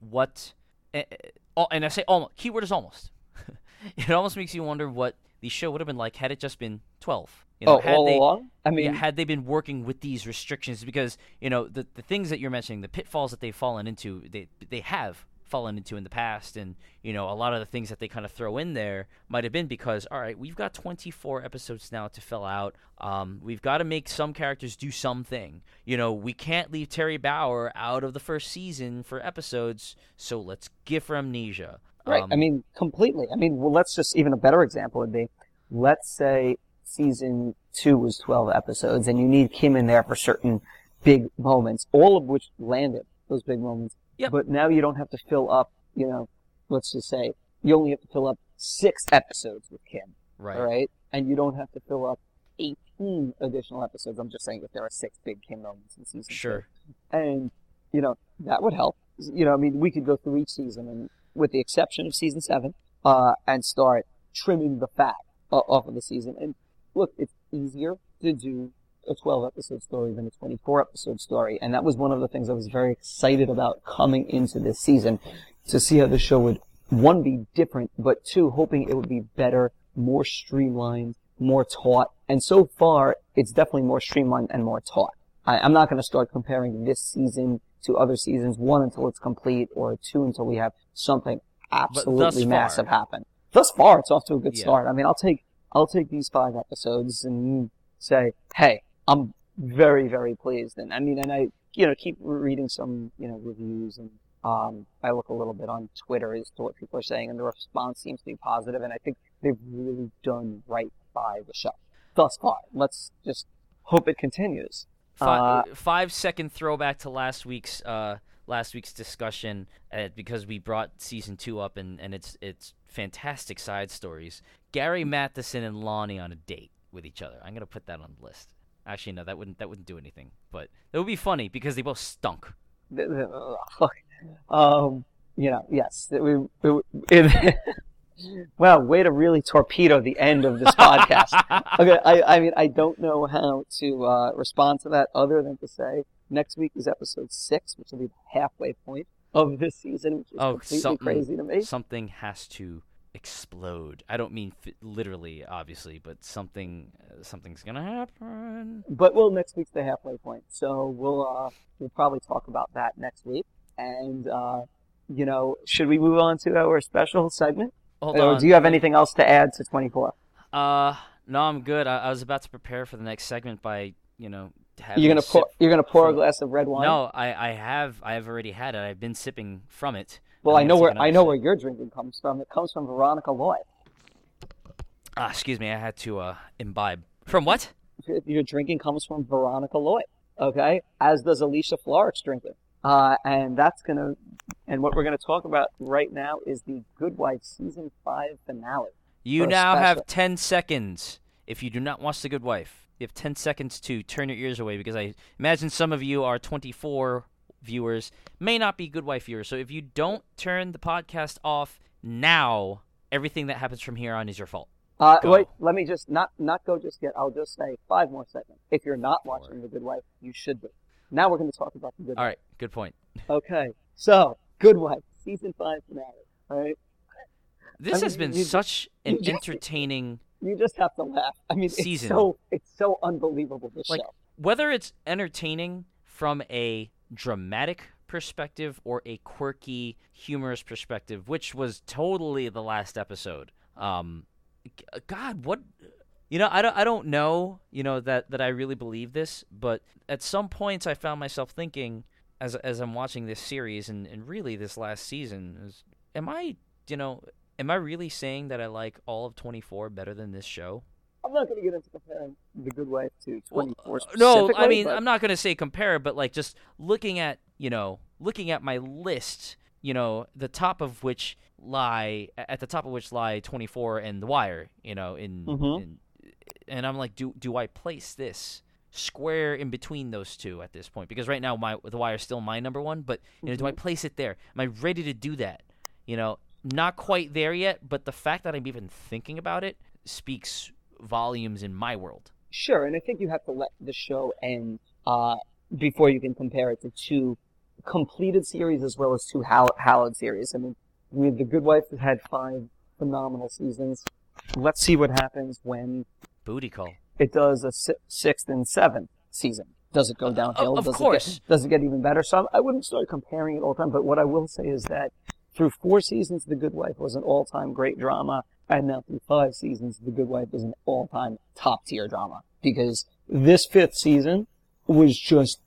B: what, eh, eh, and I say almost. Keyword is almost. [LAUGHS] it almost makes you wonder what the show would have been like had it just been twelve. You know,
C: oh,
B: had
C: all
B: they,
C: along? I mean,
B: yeah, had they been working with these restrictions because you know the the things that you're mentioning the pitfalls that they've fallen into they they have fallen into in the past and you know a lot of the things that they kind of throw in there might have been because all right we've got 24 episodes now to fill out um, we've got to make some characters do something you know we can't leave Teri Bauer out of the first season for episodes so let's give her amnesia
C: Right.
B: Um,
C: I mean, completely. I mean, well, let's just even a better example would be, let's say season two was 12 episodes and you need Kim in there for certain big moments, all of which landed those big moments.
B: Yep.
C: But now you don't have to fill up, you know, let's just say you only have to fill up six episodes with Kim,
B: right
C: all right? And you don't have to fill up 18 additional episodes. I'm just saying if there are six big Kim moments in season two
B: sure
C: and you know that would help. You know, I mean, we could go through each season, and with the exception of season seven, uh, and start trimming the fat o- off of the season. And look, it's easier to do a 12 episode story than a 24 episode story, and that was one of the things I was very excited about coming into this season to see how the show would one be different, but two hoping it would be better, more streamlined, more taught. And so far, it's definitely more streamlined and more taught. I, I'm not going to start comparing this season to other seasons, one until it's complete, or two until we have something absolutely massive happen. Thus far, it's off to a good
B: Yeah.
C: start. I mean, I'll take I'll take these five episodes and say, hey, I'm very very pleased. And I mean, and I you know keep reading some you know reviews and um, I look a little bit on Twitter as to what people are saying, and the response seems to be positive, and I think they've really done right by the show thus far. Let's just hope it continues.
B: Fi-
C: Uh,
B: five second throwback to last week's uh, last week's discussion uh, because we brought season two up and, and it's it's fantastic side stories. Gary Matheson and Lonnie on a date with each other. I'm gonna put that on the list. Actually, no, that wouldn't that wouldn't do anything. But it would be funny because they both stunk.
C: The- the- ugh, [LAUGHS] fuck. um, you know, yes, that we, we it, [LAUGHS] well, way to really torpedo the end of this podcast. [LAUGHS] okay, I, I mean, I don't know how to uh, respond to that other than to say next week is episode six, which will be the halfway point of this season, which is
B: Oh,
C: completely
B: something
C: crazy to me.
B: something has to explode. I don't mean f- literally, obviously, but something uh, something's gonna happen.
C: But well, next week's the halfway point, so we'll uh, we'll probably talk about that next week. And uh, you know, should we move on to our special segment?
B: Hold
C: Or
B: on.
C: do you have anything else to add to 24?
B: Uh, no, I'm good. I, I was about to prepare for the next segment by you know
C: You're gonna pour. You're gonna pour a glass of red wine.
B: No, I, I have I have already had it. I've been sipping from it.
C: Well,
B: I'm
C: I know where I know where your drinking comes from. It comes from Veronica Loy.
B: Ah, excuse me. I had to uh imbibe. From what? [LAUGHS]
C: Your drinking comes from Veronica Loy. Okay, as does Alicia Florrick's drinking. Uh, and that's gonna. And what we're gonna talk about right now is the Good Wife season five finale.
B: You now have 10 seconds. If you do not watch The Good Wife, you have 10 seconds to turn your ears away because I imagine some of you are 24 viewers, may not be Good Wife viewers. So if you don't turn the podcast off now, everything that happens from here on is your fault.
C: Uh, wait, let me just not not go just yet. I'll just say five more seconds. If you're not watching The Good Wife, you should be. Now we're going to talk about The Good
B: All
C: Wife.
B: right, good point.
C: Okay, so Good Wife season five finale. All right,
B: This
C: mean,
B: has been
C: you-
B: such an
C: you
B: entertaining
C: you just have to laugh. I mean,
B: Season.
C: it's so it's so unbelievable. This
B: Like-
C: show.
B: whether it's entertaining from a dramatic perspective or a quirky, humorous perspective, which was totally the last episode. Um, God, what? You know, I don't, I don't know. You know that that I really believe this, but at some points I found myself thinking, as as I'm watching this series and and really this last season, is, am I, you know, am I really saying that I like all of 24 better than this show?
C: I'm not going to get into comparing The Good Wife to 24
B: uh, no, I mean
C: but-
B: I'm not gonna say compare, but like just looking at you know looking at my list, you know the top of which lie at the top of which lie 24 and The Wire, you know in,
C: Mhm.
B: in and I'm like, do do I place this square in between those two at this point? Because right now my The Wire is still my number one, but you know do I
C: Mm-hmm.
B: place it there? Am I ready to do that? You know, not quite there yet, but the fact that I'm even thinking about it speaks volumes in my world.
C: Sure, and I think you have to let the show end uh, before you can compare it to two completed series as well as two hall- hallowed series. I mean, I mean, The Good Wife has had five phenomenal seasons. Let's see what happens when
B: Booty call.
C: it does a si- sixth and seventh season. Does it go downhill?
B: of
C: does
B: course.
C: It get, does it get even better? So I wouldn't start comparing it all the time, but what I will say is that through four seasons, The Good Wife was an all-time great drama, and now through five seasons, The Good Wife is an all-time top-tier drama. Because this fifth season was just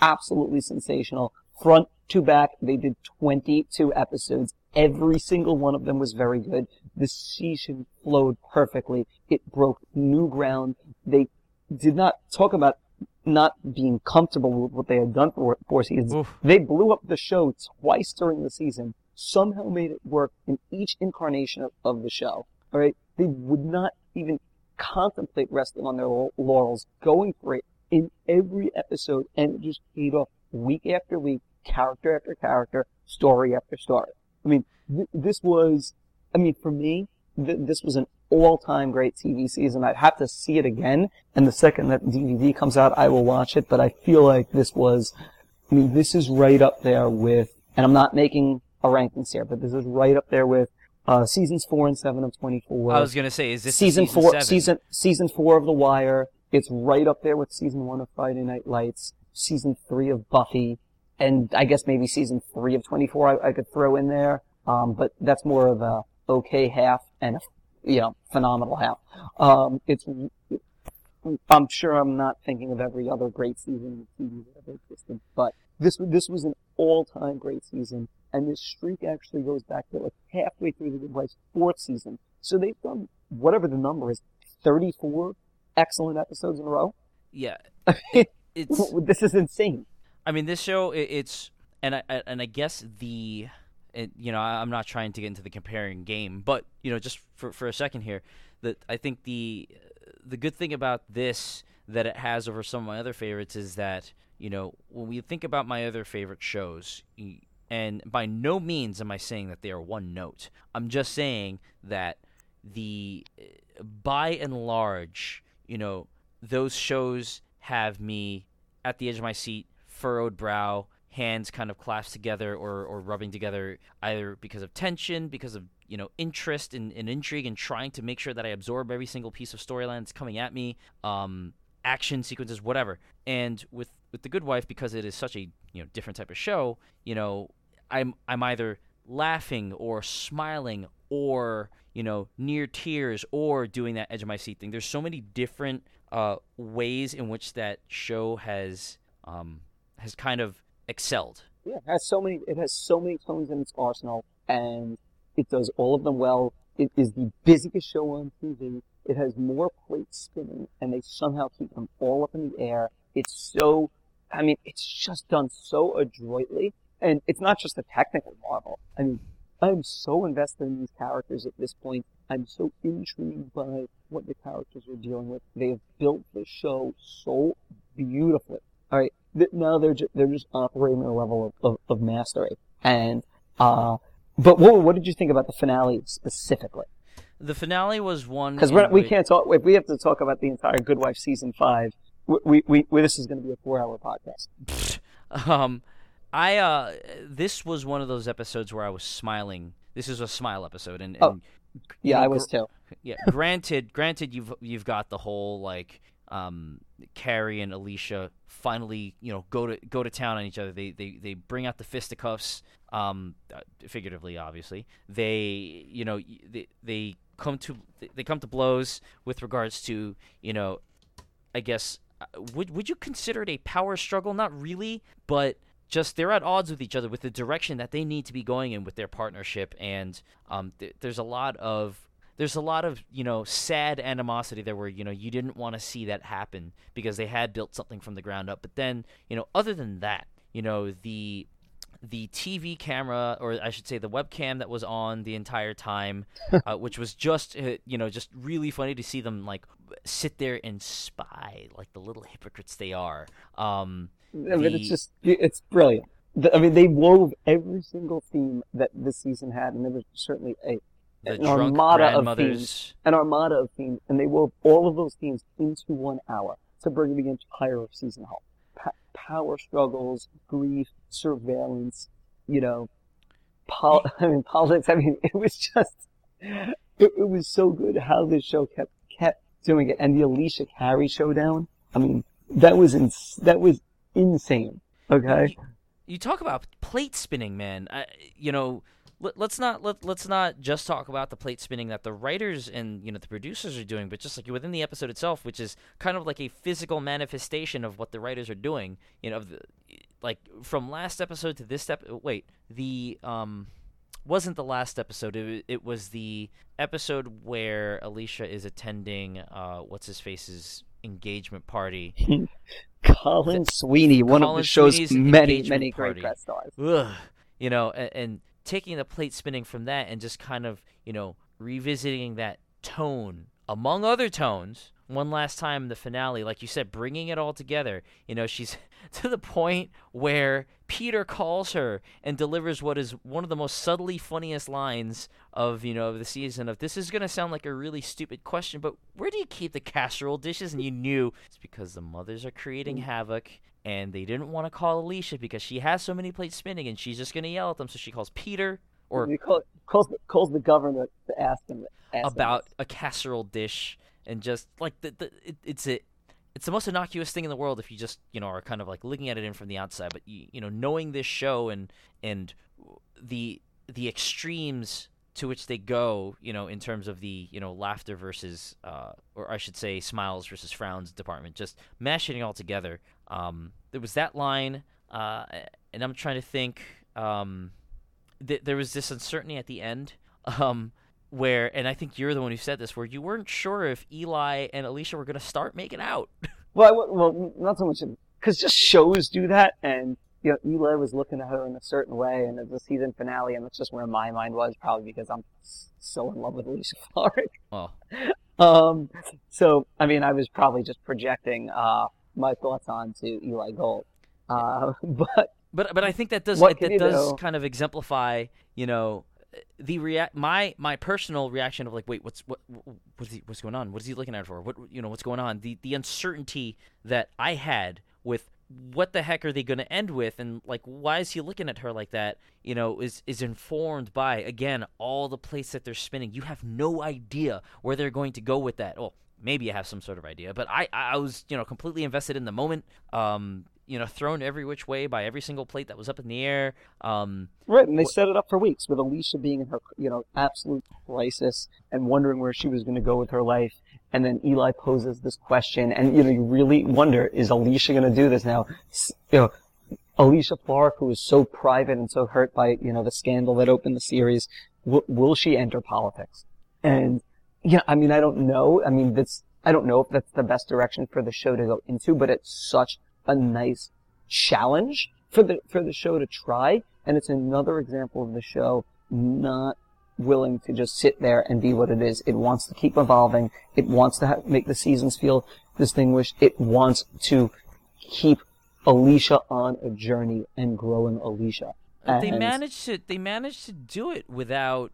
C: absolutely sensational. Front to back, they did 22 episodes. Every single one of them was very good. The season flowed perfectly. It broke new ground. They did not talk about not being comfortable with what they had done for four seasons.
B: Oof.
C: They blew up the show twice during the season, somehow made it work in each incarnation of, of the show. All right, they would not even contemplate resting on their laurels, going for it in every episode, and it just paid off week after week, character after character, story after story. I mean, th- this was, I mean, for me, th- this was an all-time great TV season. I'd have to see it again, and the second that DVD comes out, I will watch it. But I feel like this was, I mean, this is right up there with, and I'm not making a rankings here, but this is right up there with uh, seasons four and seven of 24
B: I was gonna say, is this
C: season,
B: season
C: four,
B: seven?
C: season season four of The Wire. It's right up there with season one of Friday Night Lights, season three of Buffy, and I guess maybe season three of Twenty Four. I, I could throw in there, um, but that's more of a okay half and a you know phenomenal half. Um, it's I'm sure I'm not thinking of every other great season of TV that ever existed, but this this was an all-time great season, and this streak actually goes back to like halfway through the Good Wife's fourth season. So they've done whatever the number is, 34 excellent episodes in a row.
B: Yeah, [LAUGHS] it, it's. [LAUGHS]
C: this is insane.
B: I mean, this show, it, it's and I and I guess the it, you know I'm not trying to get into the comparing game, but you know just for for a second here, that I think the the good thing about this that it has over some of my other favorites is that you know when we think about my other favorite shows. y- And by no means am I saying that they are one note. I'm just saying that the by and large, you know, those shows have me at the edge of my seat, furrowed brow, hands kind of clasped together or, or rubbing together, either because of tension, because of you know interest and, and intrigue, and trying to make sure that I absorb every single piece of storyline that's coming at me, um, action sequences, whatever. And with with the Good Wife, because it is such a you know different type of show, you know, I'm I'm either laughing or smiling or you know near tears or doing that edge of my seat thing. There's so many different uh, ways in which that show has um, has kind of excelled.
C: Yeah, it has so many. It has so many tones in its arsenal, and it does all of them well. It is the busiest show on TV. It has more plates spinning, and they somehow keep them all up in the air. It's so, I mean, it's just done so adroitly, and it's not just a technical marvel. I mean, I'm so invested in these characters at this point. I'm so intrigued by what the characters are dealing with. They have built the show so beautifully. All right, now they're ju- they're just operating at a level of, of, of mastery. And uh, but what what did you think about the finale specifically?
B: The finale was one
C: Because we can't talk. If we have to talk about the entire Good Wife season five, we we, we, this is going to be a four hour podcast. [LAUGHS]
B: um, I uh, this was one of those episodes where I was smiling. This is a smile episode, and, and
C: Oh, Yeah, I was too.
B: yeah. Granted, granted, you've you've got the whole like um, Cary and Alicia finally you know go to go to town on each other. They they they bring out the fisticuffs, um, uh, figuratively, obviously. They you know they they come to they come to blows with regards to you know I guess would would you consider it a power struggle? Not really, but just they're at odds with each other with the direction that they need to be going in with their partnership, and um, th- there's a lot of there's a lot of you know sad animosity there where you know you didn't want to see that happen because they had built something from the ground up, but then you know other than that, you know the the TV camera, or I should say the webcam that was on the entire time, [LAUGHS] uh, which was just uh, you know just really funny to see them like sit there and spy like the little hypocrites they are. Um,
C: I mean,
B: the-
C: it's just it's brilliant. The- I mean, they wove every single theme that this season had, and there was certainly a an armada of themes, an armada of themes, and they wove all of those themes into one hour to bring the entire season home. Pa- power struggles, grief, surveillance, you know, pol- [LAUGHS] I mean, politics. I mean, [LAUGHS] it was just, it, it was so good how this show kept kept doing it, and the Alicia Cary showdown. I mean, that was ins- that was insane. Okay,
B: you talk about plate spinning, man. I, you know, let, let's not let let's not just talk about the plate spinning that the writers and you know the producers are doing, but just like within the episode itself, which is kind of like a physical manifestation of what the writers are doing. You know, of the, like from last episode to this step. Wait, the um wasn't the last episode. It, it was the episode where Alicia is attending uh what's his face's engagement party. [LAUGHS]
C: Colin Sweeney, one of the show's
B: Sweeney's
C: many many
B: party.
C: great guest stars.
B: ugh, you know, and, and taking the plate spinning from that and just kind of, you know, revisiting that tone among other tones one last time in the finale, like you said, bringing it all together. You know, she's [LAUGHS] to the point where Peter calls her and delivers what is one of the most subtly funniest lines of you know of the season. Of this is gonna sound like a really stupid question, but where do you keep the casserole dishes? And you knew it's because the mothers are creating mm. havoc and they didn't want to call Alicia because she has so many plates spinning and she's just gonna yell at them. So she calls Peter or
C: calls the, calls the governor to ask him ask him
B: about a casserole dish and just like the, the it, it's a it's the most innocuous thing in the world if you just you know are kind of like looking at it in from the outside. But you, you know knowing this show and and the the extremes to which they go you know in terms of the you know laughter versus uh or I should say smiles versus frowns department just mashing it all together. Um there was that line uh and I'm trying to think um th- there was this uncertainty at the end. [LAUGHS] Um where and I think you're the one who said this where you weren't sure if Eli and Alicia were going to start making out. [LAUGHS]
C: Well, well, not so much because just shows do that, and you know, Eli was looking at her in a certain way, and it's the season finale, and that's just where my mind was, probably because I'm so in love with Alicia [LAUGHS] Florrick.
B: Well,
C: Um, so I mean, I was probably just projecting uh my thoughts onto Eli Gold. Uh, [LAUGHS] but
B: but but I think that does that does
C: do?
B: kind of exemplify, you know, the react my my personal reaction of like, wait, what's what what's he, what's going on? What is he looking at her for? What you know, what's going on? The the uncertainty that I had with what the heck are they going to end with and like why is he looking at her like that you know is is informed by again all the plates that they're spinning you have no idea where they're going to go with that well maybe I have some sort of idea but I I was you know completely invested in the moment um you know thrown every which way by every single plate that was up in the air um
C: right, and they set it up for weeks with Alicia being in her, you know, absolute crisis and wondering where she was going to go with her life. And then Eli poses this question, and you know, you really wonder: Is Alicia going to do this now? You know, Alicia Clark, who is so private and so hurt by you know the scandal that opened the series, w- will she enter politics? And yeah, I mean, I don't know. I mean, that's I don't know if that's the best direction for the show to go into, but it's such a nice challenge for the for the show to try, and it's another example of the show not willing to just sit there and be what it is. It wants to keep evolving. It wants to ha- make the seasons feel distinguished. It wants to keep Alicia on a journey and growing Alicia.
B: they
C: And-
B: managed to they managed to do it without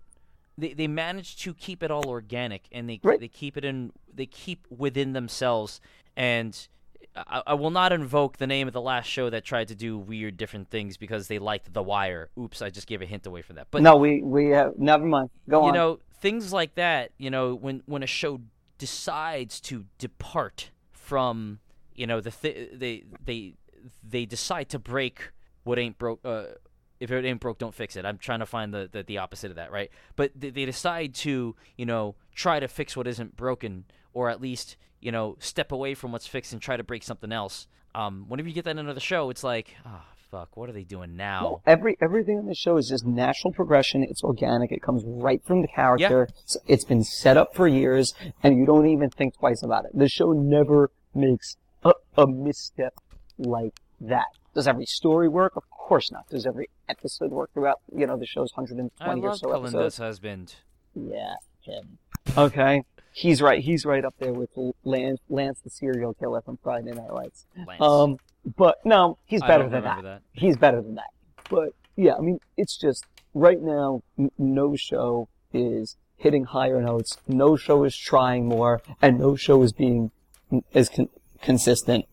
B: they, they managed to keep it all organic and they
C: Right.
B: they keep it in they keep within themselves and I, I will not invoke the name of the last show that tried to do weird different things because they liked The Wire. Oops, I just gave a hint away for that. But
C: no, we we have never mind. Go
B: you
C: on.
B: You know things like that you know when when a show decides to depart from you know the th- they they they decide to break what ain't broke uh if it ain't broke don't fix it i'm trying to find the the, the opposite of that right but they, they decide to you know try to fix what isn't broken or at least you know step away from what's fixed and try to break something else um whenever you get that into the show it's like oh fuck what are they doing now
C: No, every everything on the show is just natural progression. It's organic. It comes right from the character. It's- It's been set up for years, and you don't even think twice about it. The show never makes a, a misstep like that. Does every story work? Of course not. Does every episode work throughout? You know, the show's 120
B: i
C: or
B: love
C: so
B: Kalinda's
C: episodes.
B: husband
C: Yeah, him. Okay, he's right. He's right up there with Lance, Lance the serial killer from Friday Night Lights.
B: Lance.
C: Um, but no, he's better than that
B: that.
C: he's better than that. But yeah, I mean, it's just right now, n- no show is hitting higher notes. No show is trying more, and no show is being as con- consistent.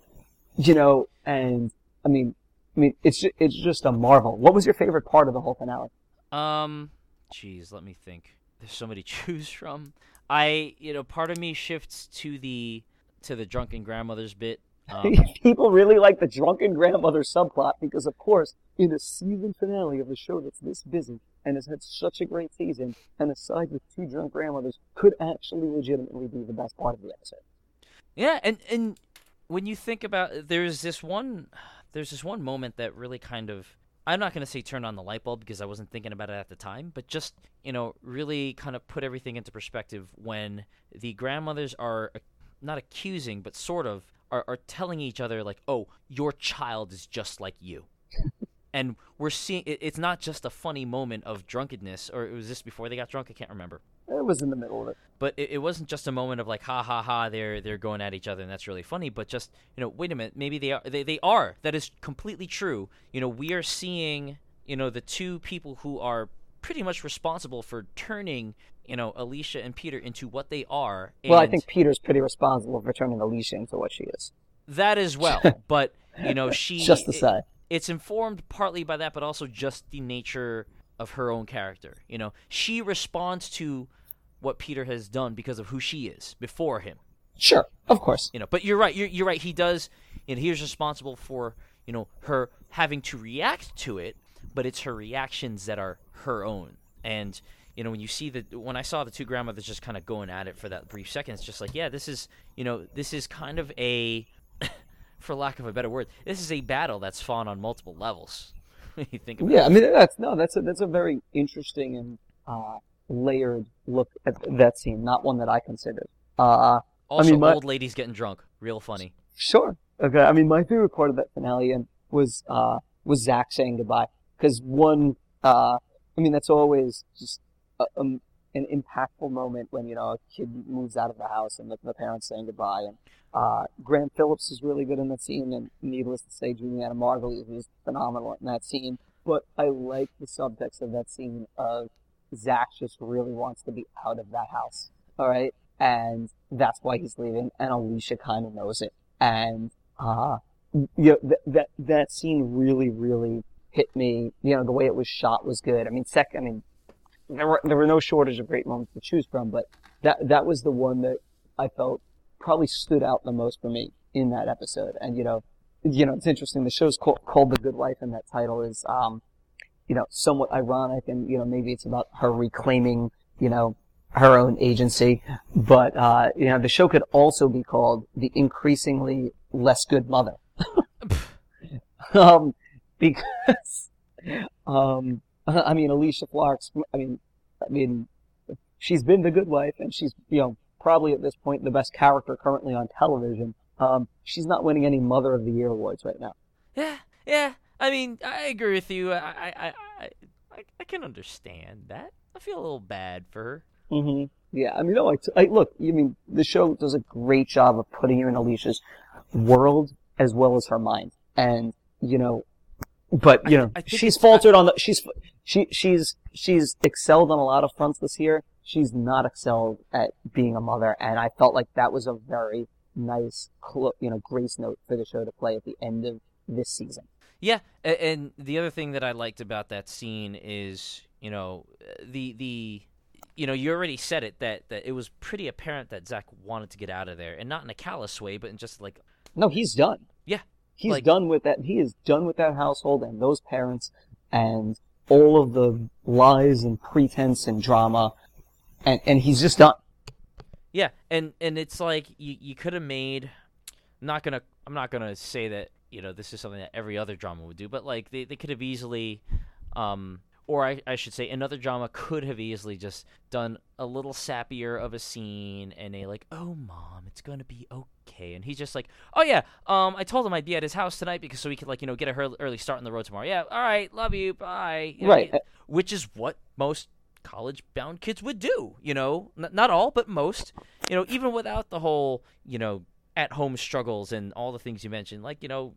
C: You know, and I mean, I mean, it's ju- it's just a marvel. What was your favorite part of the whole finale?
B: Um, geez, let me think. There's so many to choose from. I, you know, part of me shifts to the to the drunken grandmother's bit. [LAUGHS] Um,
C: People really like the drunken grandmother subplot because, of course, in a season finale of a show that's this busy and has had such a great season, an aside with two drunk grandmothers could actually legitimately be the best part of the episode.
B: yeah, and and when you think about, there's this one, there's this one moment that really kind of. I'm not going to say turn on the light bulb because I wasn't thinking about it at the time, but just, you know, really kind of put everything into perspective when the grandmothers are uh, not accusing, but sort of are, are telling each other, like, oh, your child is just like you. [LAUGHS] and we're seeing it, it's not just a funny moment of drunkenness, or it was this before they got drunk? I can't remember.
C: It was in the middle of it.
B: But it, it wasn't just a moment of like ha ha ha they're they're going at each other and that's really funny. But just you know wait a minute maybe they are they, they are that is completely true. You know we are seeing you know the two people who are pretty much responsible for turning you know Alicia and Peter into what they are.
C: Well, I think Peter's pretty responsible for turning Alicia into what she is.
B: that as well. [LAUGHS] but you know she
C: Just to
B: it- it's informed partly by that, but also just the nature of her own character. You know, she responds to what Peter has done because of who she is before him.
C: Sure, of course.
B: You know, but you're right. You're, you're right. He does. You know, he's responsible for you know her having to react to it, but it's her reactions that are her own. And you know, when you see that, when I saw the two grandmothers just kind of going at it for that brief second, it's just like, yeah, this is you know, this is kind of a, [LAUGHS] for lack of a better word, this is a battle that's fought on multiple levels. [LAUGHS] you think about
C: Yeah,
B: it.
C: I mean that's no, that's a that's a very interesting and uh, layered look at that scene. Not one that I considered. Uh,
B: Also,
C: mean, my-
B: old ladies getting drunk, real funny.
C: Sure. Okay. I mean, my favorite part of that finale and was uh, was Zach saying goodbye. Because one, uh, I mean, that's always just a, um, an impactful moment when you know a kid moves out of the house and the, the parents saying goodbye. And uh, Graham Phillips is really good in that scene, and needless to say, Julianna Margulies is phenomenal in that scene. But I like the subtext of that scene of Zach just really wants to be out of that house. All right, and that's why he's leaving, and Alicia kind of knows it, and uh, you know, th- that that scene really, really hit me. You know, the way it was shot was good. I mean, second, I mean, there were there were no shortage of great moments to choose from, but that that was the one that I felt probably stood out the most for me in that episode. And you know, you know, it's interesting. The show's called, called The Good Wife, and that title is, um, you know, somewhat ironic, and you know, maybe it's about her reclaiming, you know, her own agency. But uh, you know, the show could also be called The Increasingly Less Good Mother. [LAUGHS] um, because, um, I mean, Alicia Florrick's, I mean, I mean, she's been the good wife, and she's, you know, probably at this point the best character currently on television. Um, she's not winning any Mother of the Year awards right now.
B: Yeah, yeah. I mean, I agree with you. I, I, I, I, I can understand that. I feel a little bad for her.
C: Mm-hmm. Yeah, I mean, no, I, I look. I mean, the show does a great job of putting you in Alicia's world as well as her mind, and you know, but you know,
B: I think
C: she's
B: it's-
C: faltered on the. She's she she's she's excelled on a lot of fronts this year. She's not excelled at being a mother, and I felt like that was a very nice, you know, grace note for the show to play at the end of this season.
B: Yeah, and the other thing that I liked about that scene is, you know, the the, you know, you already said it that that it was pretty apparent that Zach wanted to get out of there, and not in a callous way, but in just like,
C: No, he's done.
B: yeah,
C: He's
B: Like-
C: done with that. He is done with that household and those parents and all of the lies and pretense and drama, and and he's just done.
B: Yeah, and and it's like you you could have made. I'm not gonna I'm not gonna say that you know this is something that every other drama would do, but like they they could have easily, um, or I I should say another drama could have easily just done a little sappier of a scene and a like oh mom it's gonna be okay. And he's just like oh yeah um I told him I'd be at his house tonight because so we could like you know get a early, early start on the road tomorrow. Yeah all right love you bye. You know,
C: Right.
B: which is what most college bound kids would do you know? N- not all but most you know even without the whole you know at home struggles and all the things you mentioned like you know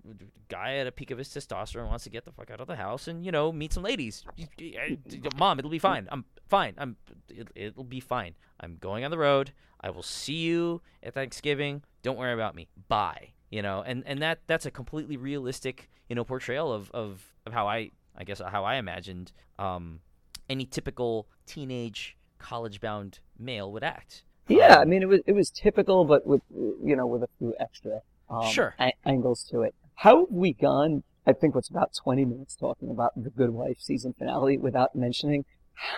B: guy at a peak of his testosterone wants to get the fuck out of the house and you know meet some ladies. Y- mom it'll be fine. I'm fine. I'm it, it'll be fine. I'm going on the road. I will see you at thanksgiving. Don't worry about me. Bye you know? And and that that's a completely realistic you know portrayal of of, of how i i guess how i imagined um any typical teenage college bound male would act
C: Yeah,
B: Um,
C: I mean it was it was typical, but with you know with a few extra um,
B: Sure.
C: a- angles to it. How have we gone? I think what's about twenty minutes talking about the Good Wife season finale without mentioning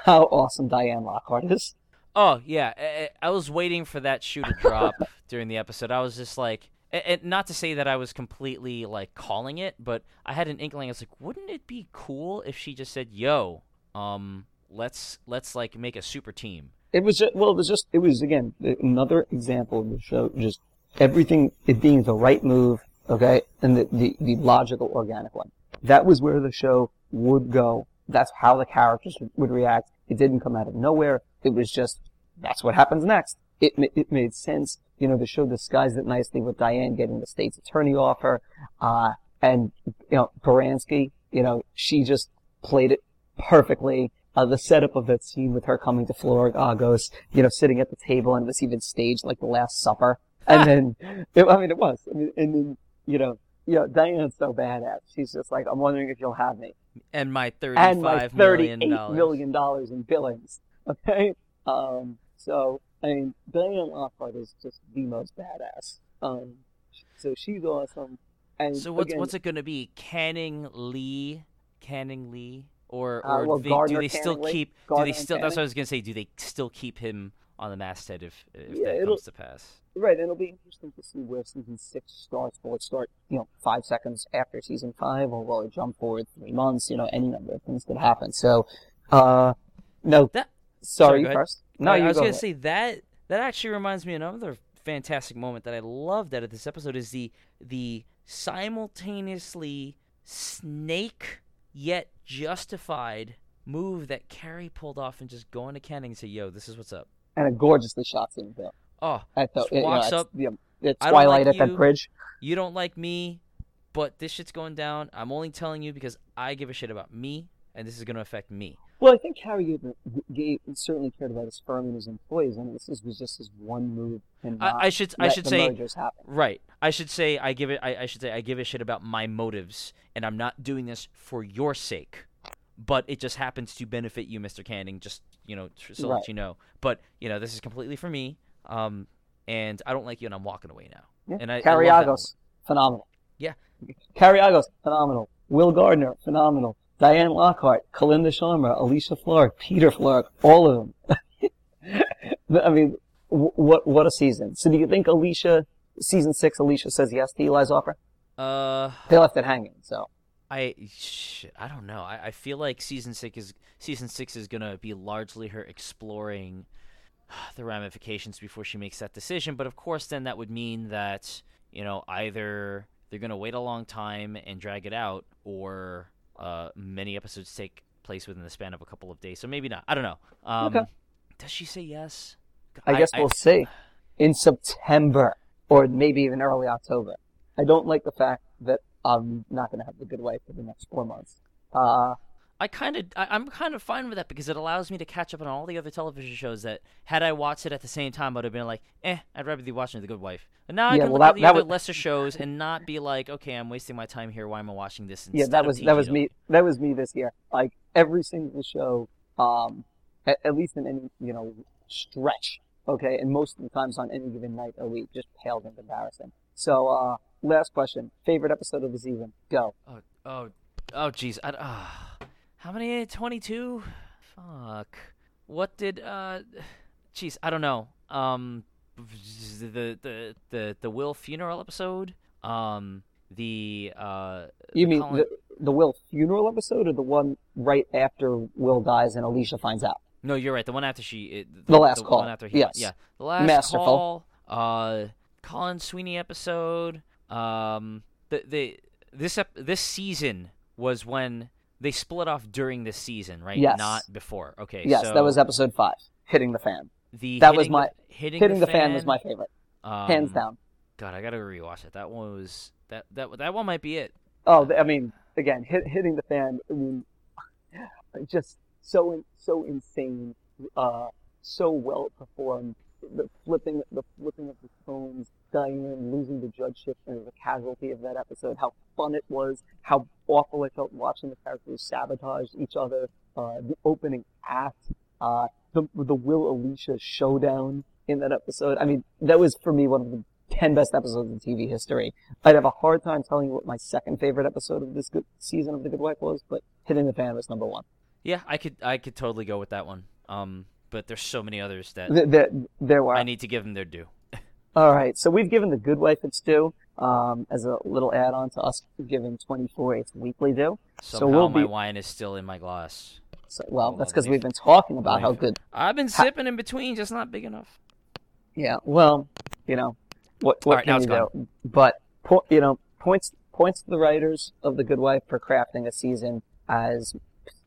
C: how awesome Diane Lockhart is.
B: Oh yeah, I, I was waiting for that shoe to drop [LAUGHS] during the episode. I was just like, and not to say that I was completely like calling it, but I had an inkling. I was like, wouldn't it be cool if she just said, "Yo, um, let's let's like make a super team."
C: It was just, well, it was just, it was again, another example of the show, just everything, it being the right move, okay, and the, the, the logical, organic one. That was where the show would go. That's how the characters would- react. It didn't come out of nowhere. It was just, that's what happens next. It, it made sense. You know, the show disguised it nicely with Diane getting the state's attorney offer, uh, and, you know, Baranski, you know, she just played it perfectly uh, the setup of that scene with her coming to Floragos, you know, sitting at the table, and it was even staged like the Last Supper. And then, it, I mean, it was. I mean, and then, you know, you know, Diane's so badass. She's just like, I'm wondering if you'll have me.
B: And my
C: And my
B: million
C: thirty-eight
B: dollars.
C: million dollars in billings. [LAUGHS] Okay. Um. So, I mean, Diane Lockhart is just the most badass. Um. So she's awesome. And
B: So what's
C: again,
B: what's it gonna be? Canning Lee, Canning Lee, or
C: Uh,
B: or
C: well,
B: they- do they still
C: Lee.
B: keep? do they still? That's what I was gonna say. Do they still keep him on the masthead if if
C: Yeah,
B: that comes to pass?
C: Right, and it'll be interesting to see where season six starts. Will it start, you know, five seconds after season five, or will it jump forward three months? You know, any number of things could happen. So, uh, no,
B: That
C: sorry,
B: sorry,
C: you first. No,
B: I,
C: you
B: I was
C: go
B: gonna
C: ahead.
B: say that that actually reminds me of another fantastic moment that I loved out of this episode is the the simultaneously snake yet justified move that Cary pulled off and just going to Canning and say, "Yo, this is what's up."
C: And a gorgeously shot scene too.
B: Oh,
C: At the,
B: Just
C: you know,
B: walks
C: it's-
B: up,
C: it's
B: "I
C: Twilight
B: like
C: at that bridge.
B: you don't like me, but this shit's going down. I'm only telling you because I give a shit about me, and this is gonna affect me.
C: Well, I think Harry gave, gave, certainly cared about his firm and his employees, and this was just his one move. And
B: I, I should I should say right. I should say I give it. I, I should say I give a shit about my motives, and I'm not doing this for your sake. But it just happens to benefit you, Mr. Canning. Just you know, so
C: Right.
B: that you know. But you know, this is completely for me. Um, and I don't like you, and I'm walking away now.
C: Yeah.
B: And I, I Cary
C: Agos, phenomenal.
B: Yeah.
C: Cary Agos, phenomenal. Will Gardner, phenomenal. Diane Lockhart, Kalinda Sharma, Alicia Florrick, Peter Florrick, all of them. [LAUGHS] I mean, wh- what what a season. So do you think Alicia, season six, Alicia says yes to Eli's offer?
B: Uh,
C: They left it hanging, so.
B: I I don't know. I, I feel like season six is season six is gonna be largely her exploring [SIGHS] the ramifications before she makes that decision. But of course, then that would mean that you know either they're gonna wait a long time and drag it out, or uh, many episodes take place within the span of a couple of days. So maybe not. I don't know. Um,
C: Okay.
B: Does she say yes?
C: I guess we'll see. In September, or maybe even early October. I don't like the fact that I'm not going to have the good wife for the next four months. Uh,
B: I kind of, I'm kind of fine with that because it allows me to catch up on all the other television shows that, had I watched it at the same time, I'd have been like, eh, I'd rather be watching The Good Wife. But now I can
C: well,
B: look
C: that-
B: at the other
C: would-
B: lesser shows and not be like, okay, I'm wasting my time here. Why am I watching this?
C: yeah, that was that was me. That was me this year. Like every single show, um, at, at least in any you know stretch. Okay, and most of the times on any given night a week, just paled in comparison. So, uh, last question: favorite episode of the season? Go.
B: Oh, oh, oh, jeez. I- ah. How many? Twenty-two. Fuck. What did? Uh, jeez, I don't know. Um, the the the the Will funeral episode. Um, the uh.
C: You
B: the
C: mean
B: Colin-
C: the the Will funeral episode, or the one right after Will dies and Alicia finds out?
B: No, you're right. The one after she, it,
C: The last
B: one
C: call.
B: after he,
C: Yes.
B: yeah, the last
C: Masterful.
B: call. Uh, Colin Sweeney episode. Um, the the this ep- this season was when they split off during this season, right?
C: Yes.
B: Not before. Okay.
C: Yes,
B: so
C: that was episode five, hitting the fan.
B: the
C: that was my-
B: the, hitting,
C: Hitting
B: the,
C: the fan was my favorite, hands
B: um,
C: down.
B: God, I gotta rewatch it. That one was that that that one might be it.
C: Oh, I mean, again, hit, hitting the fan. I mean, [LAUGHS] just so so insane, uh, so well performed. The flipping, the flipping of the tones. Diane losing the judgeship and the casualty of that episode. How fun it was. How awful I felt watching the characters sabotage each other. Uh, the opening act. Uh, the the Will Alicia showdown in that episode. I mean, that was for me one of the ten best episodes in TV history. I'd have a hard time telling you what my second favorite episode of this good season of The Good Wife was, but Hitting the Fan was number one.
B: Yeah, I could I could totally go with that one. Um, but there's so many others that
C: Th- There, there were.
B: I need to give them their due.
C: All right, so we've given The Good Wife its due um, as a little add-on to us giving 24 its weekly due. So
B: Somehow
C: we'll
B: my
C: be-
B: wine is still in my glass.
C: So, well, that's because we've been talking about how good.
B: I've been sipping in between, just not big enough.
C: Yeah, well, you know, what what
B: All right, now
C: can you do? But po- you know, points points to the writers of The Good Wife for crafting a season as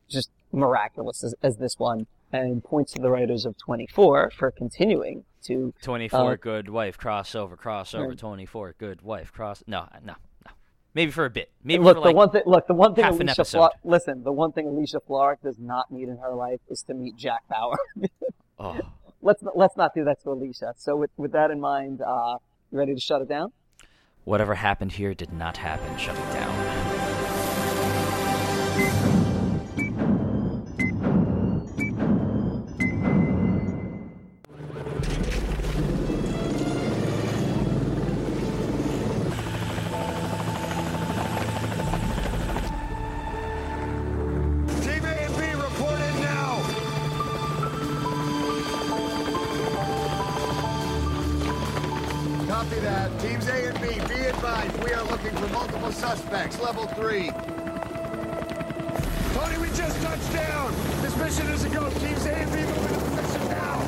C: just miraculous as, as this one, and points to the writers of 24 for continuing to
B: 24
C: Uh,
B: good wife crossover crossover
C: Right. 24
B: 24 good wife cross no no no maybe for a bit maybe
C: look
B: for
C: the
B: like
C: one thing. Look the one thing
B: half an
C: Alicia
B: episode.
C: Listen, the one thing Alicia Florrick does not need in her life is to meet Jack Bauer. [LAUGHS]
B: oh
C: let's not, let's not do that to Alicia. So with with that in mind, uh, you ready to shut it down?
B: whatever happened here did not happen shut it down
D: level three. Tony, we just touched down. This mission is a go. Teams A and B moving now.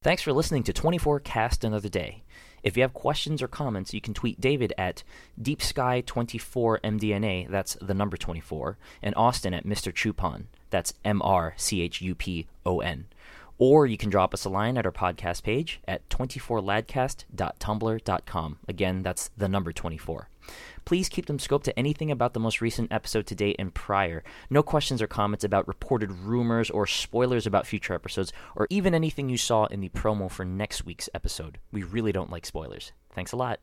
B: Thanks for listening to 24 Cast Another Day. If you have questions or comments, you can tweet David at DeepSky24MDNA, that's the number 24, and Austin at Mr. Chupon that's M R C H U P O N. Or you can drop us a line at our podcast page at 24ladcast.tumblr.com. Again, that's the number 24. Please keep them scoped to anything about the most recent episode to date and prior. No questions or comments about reported rumors or spoilers about future episodes, or even anything you saw in the promo for next week's episode. We really don't like spoilers. Thanks a lot.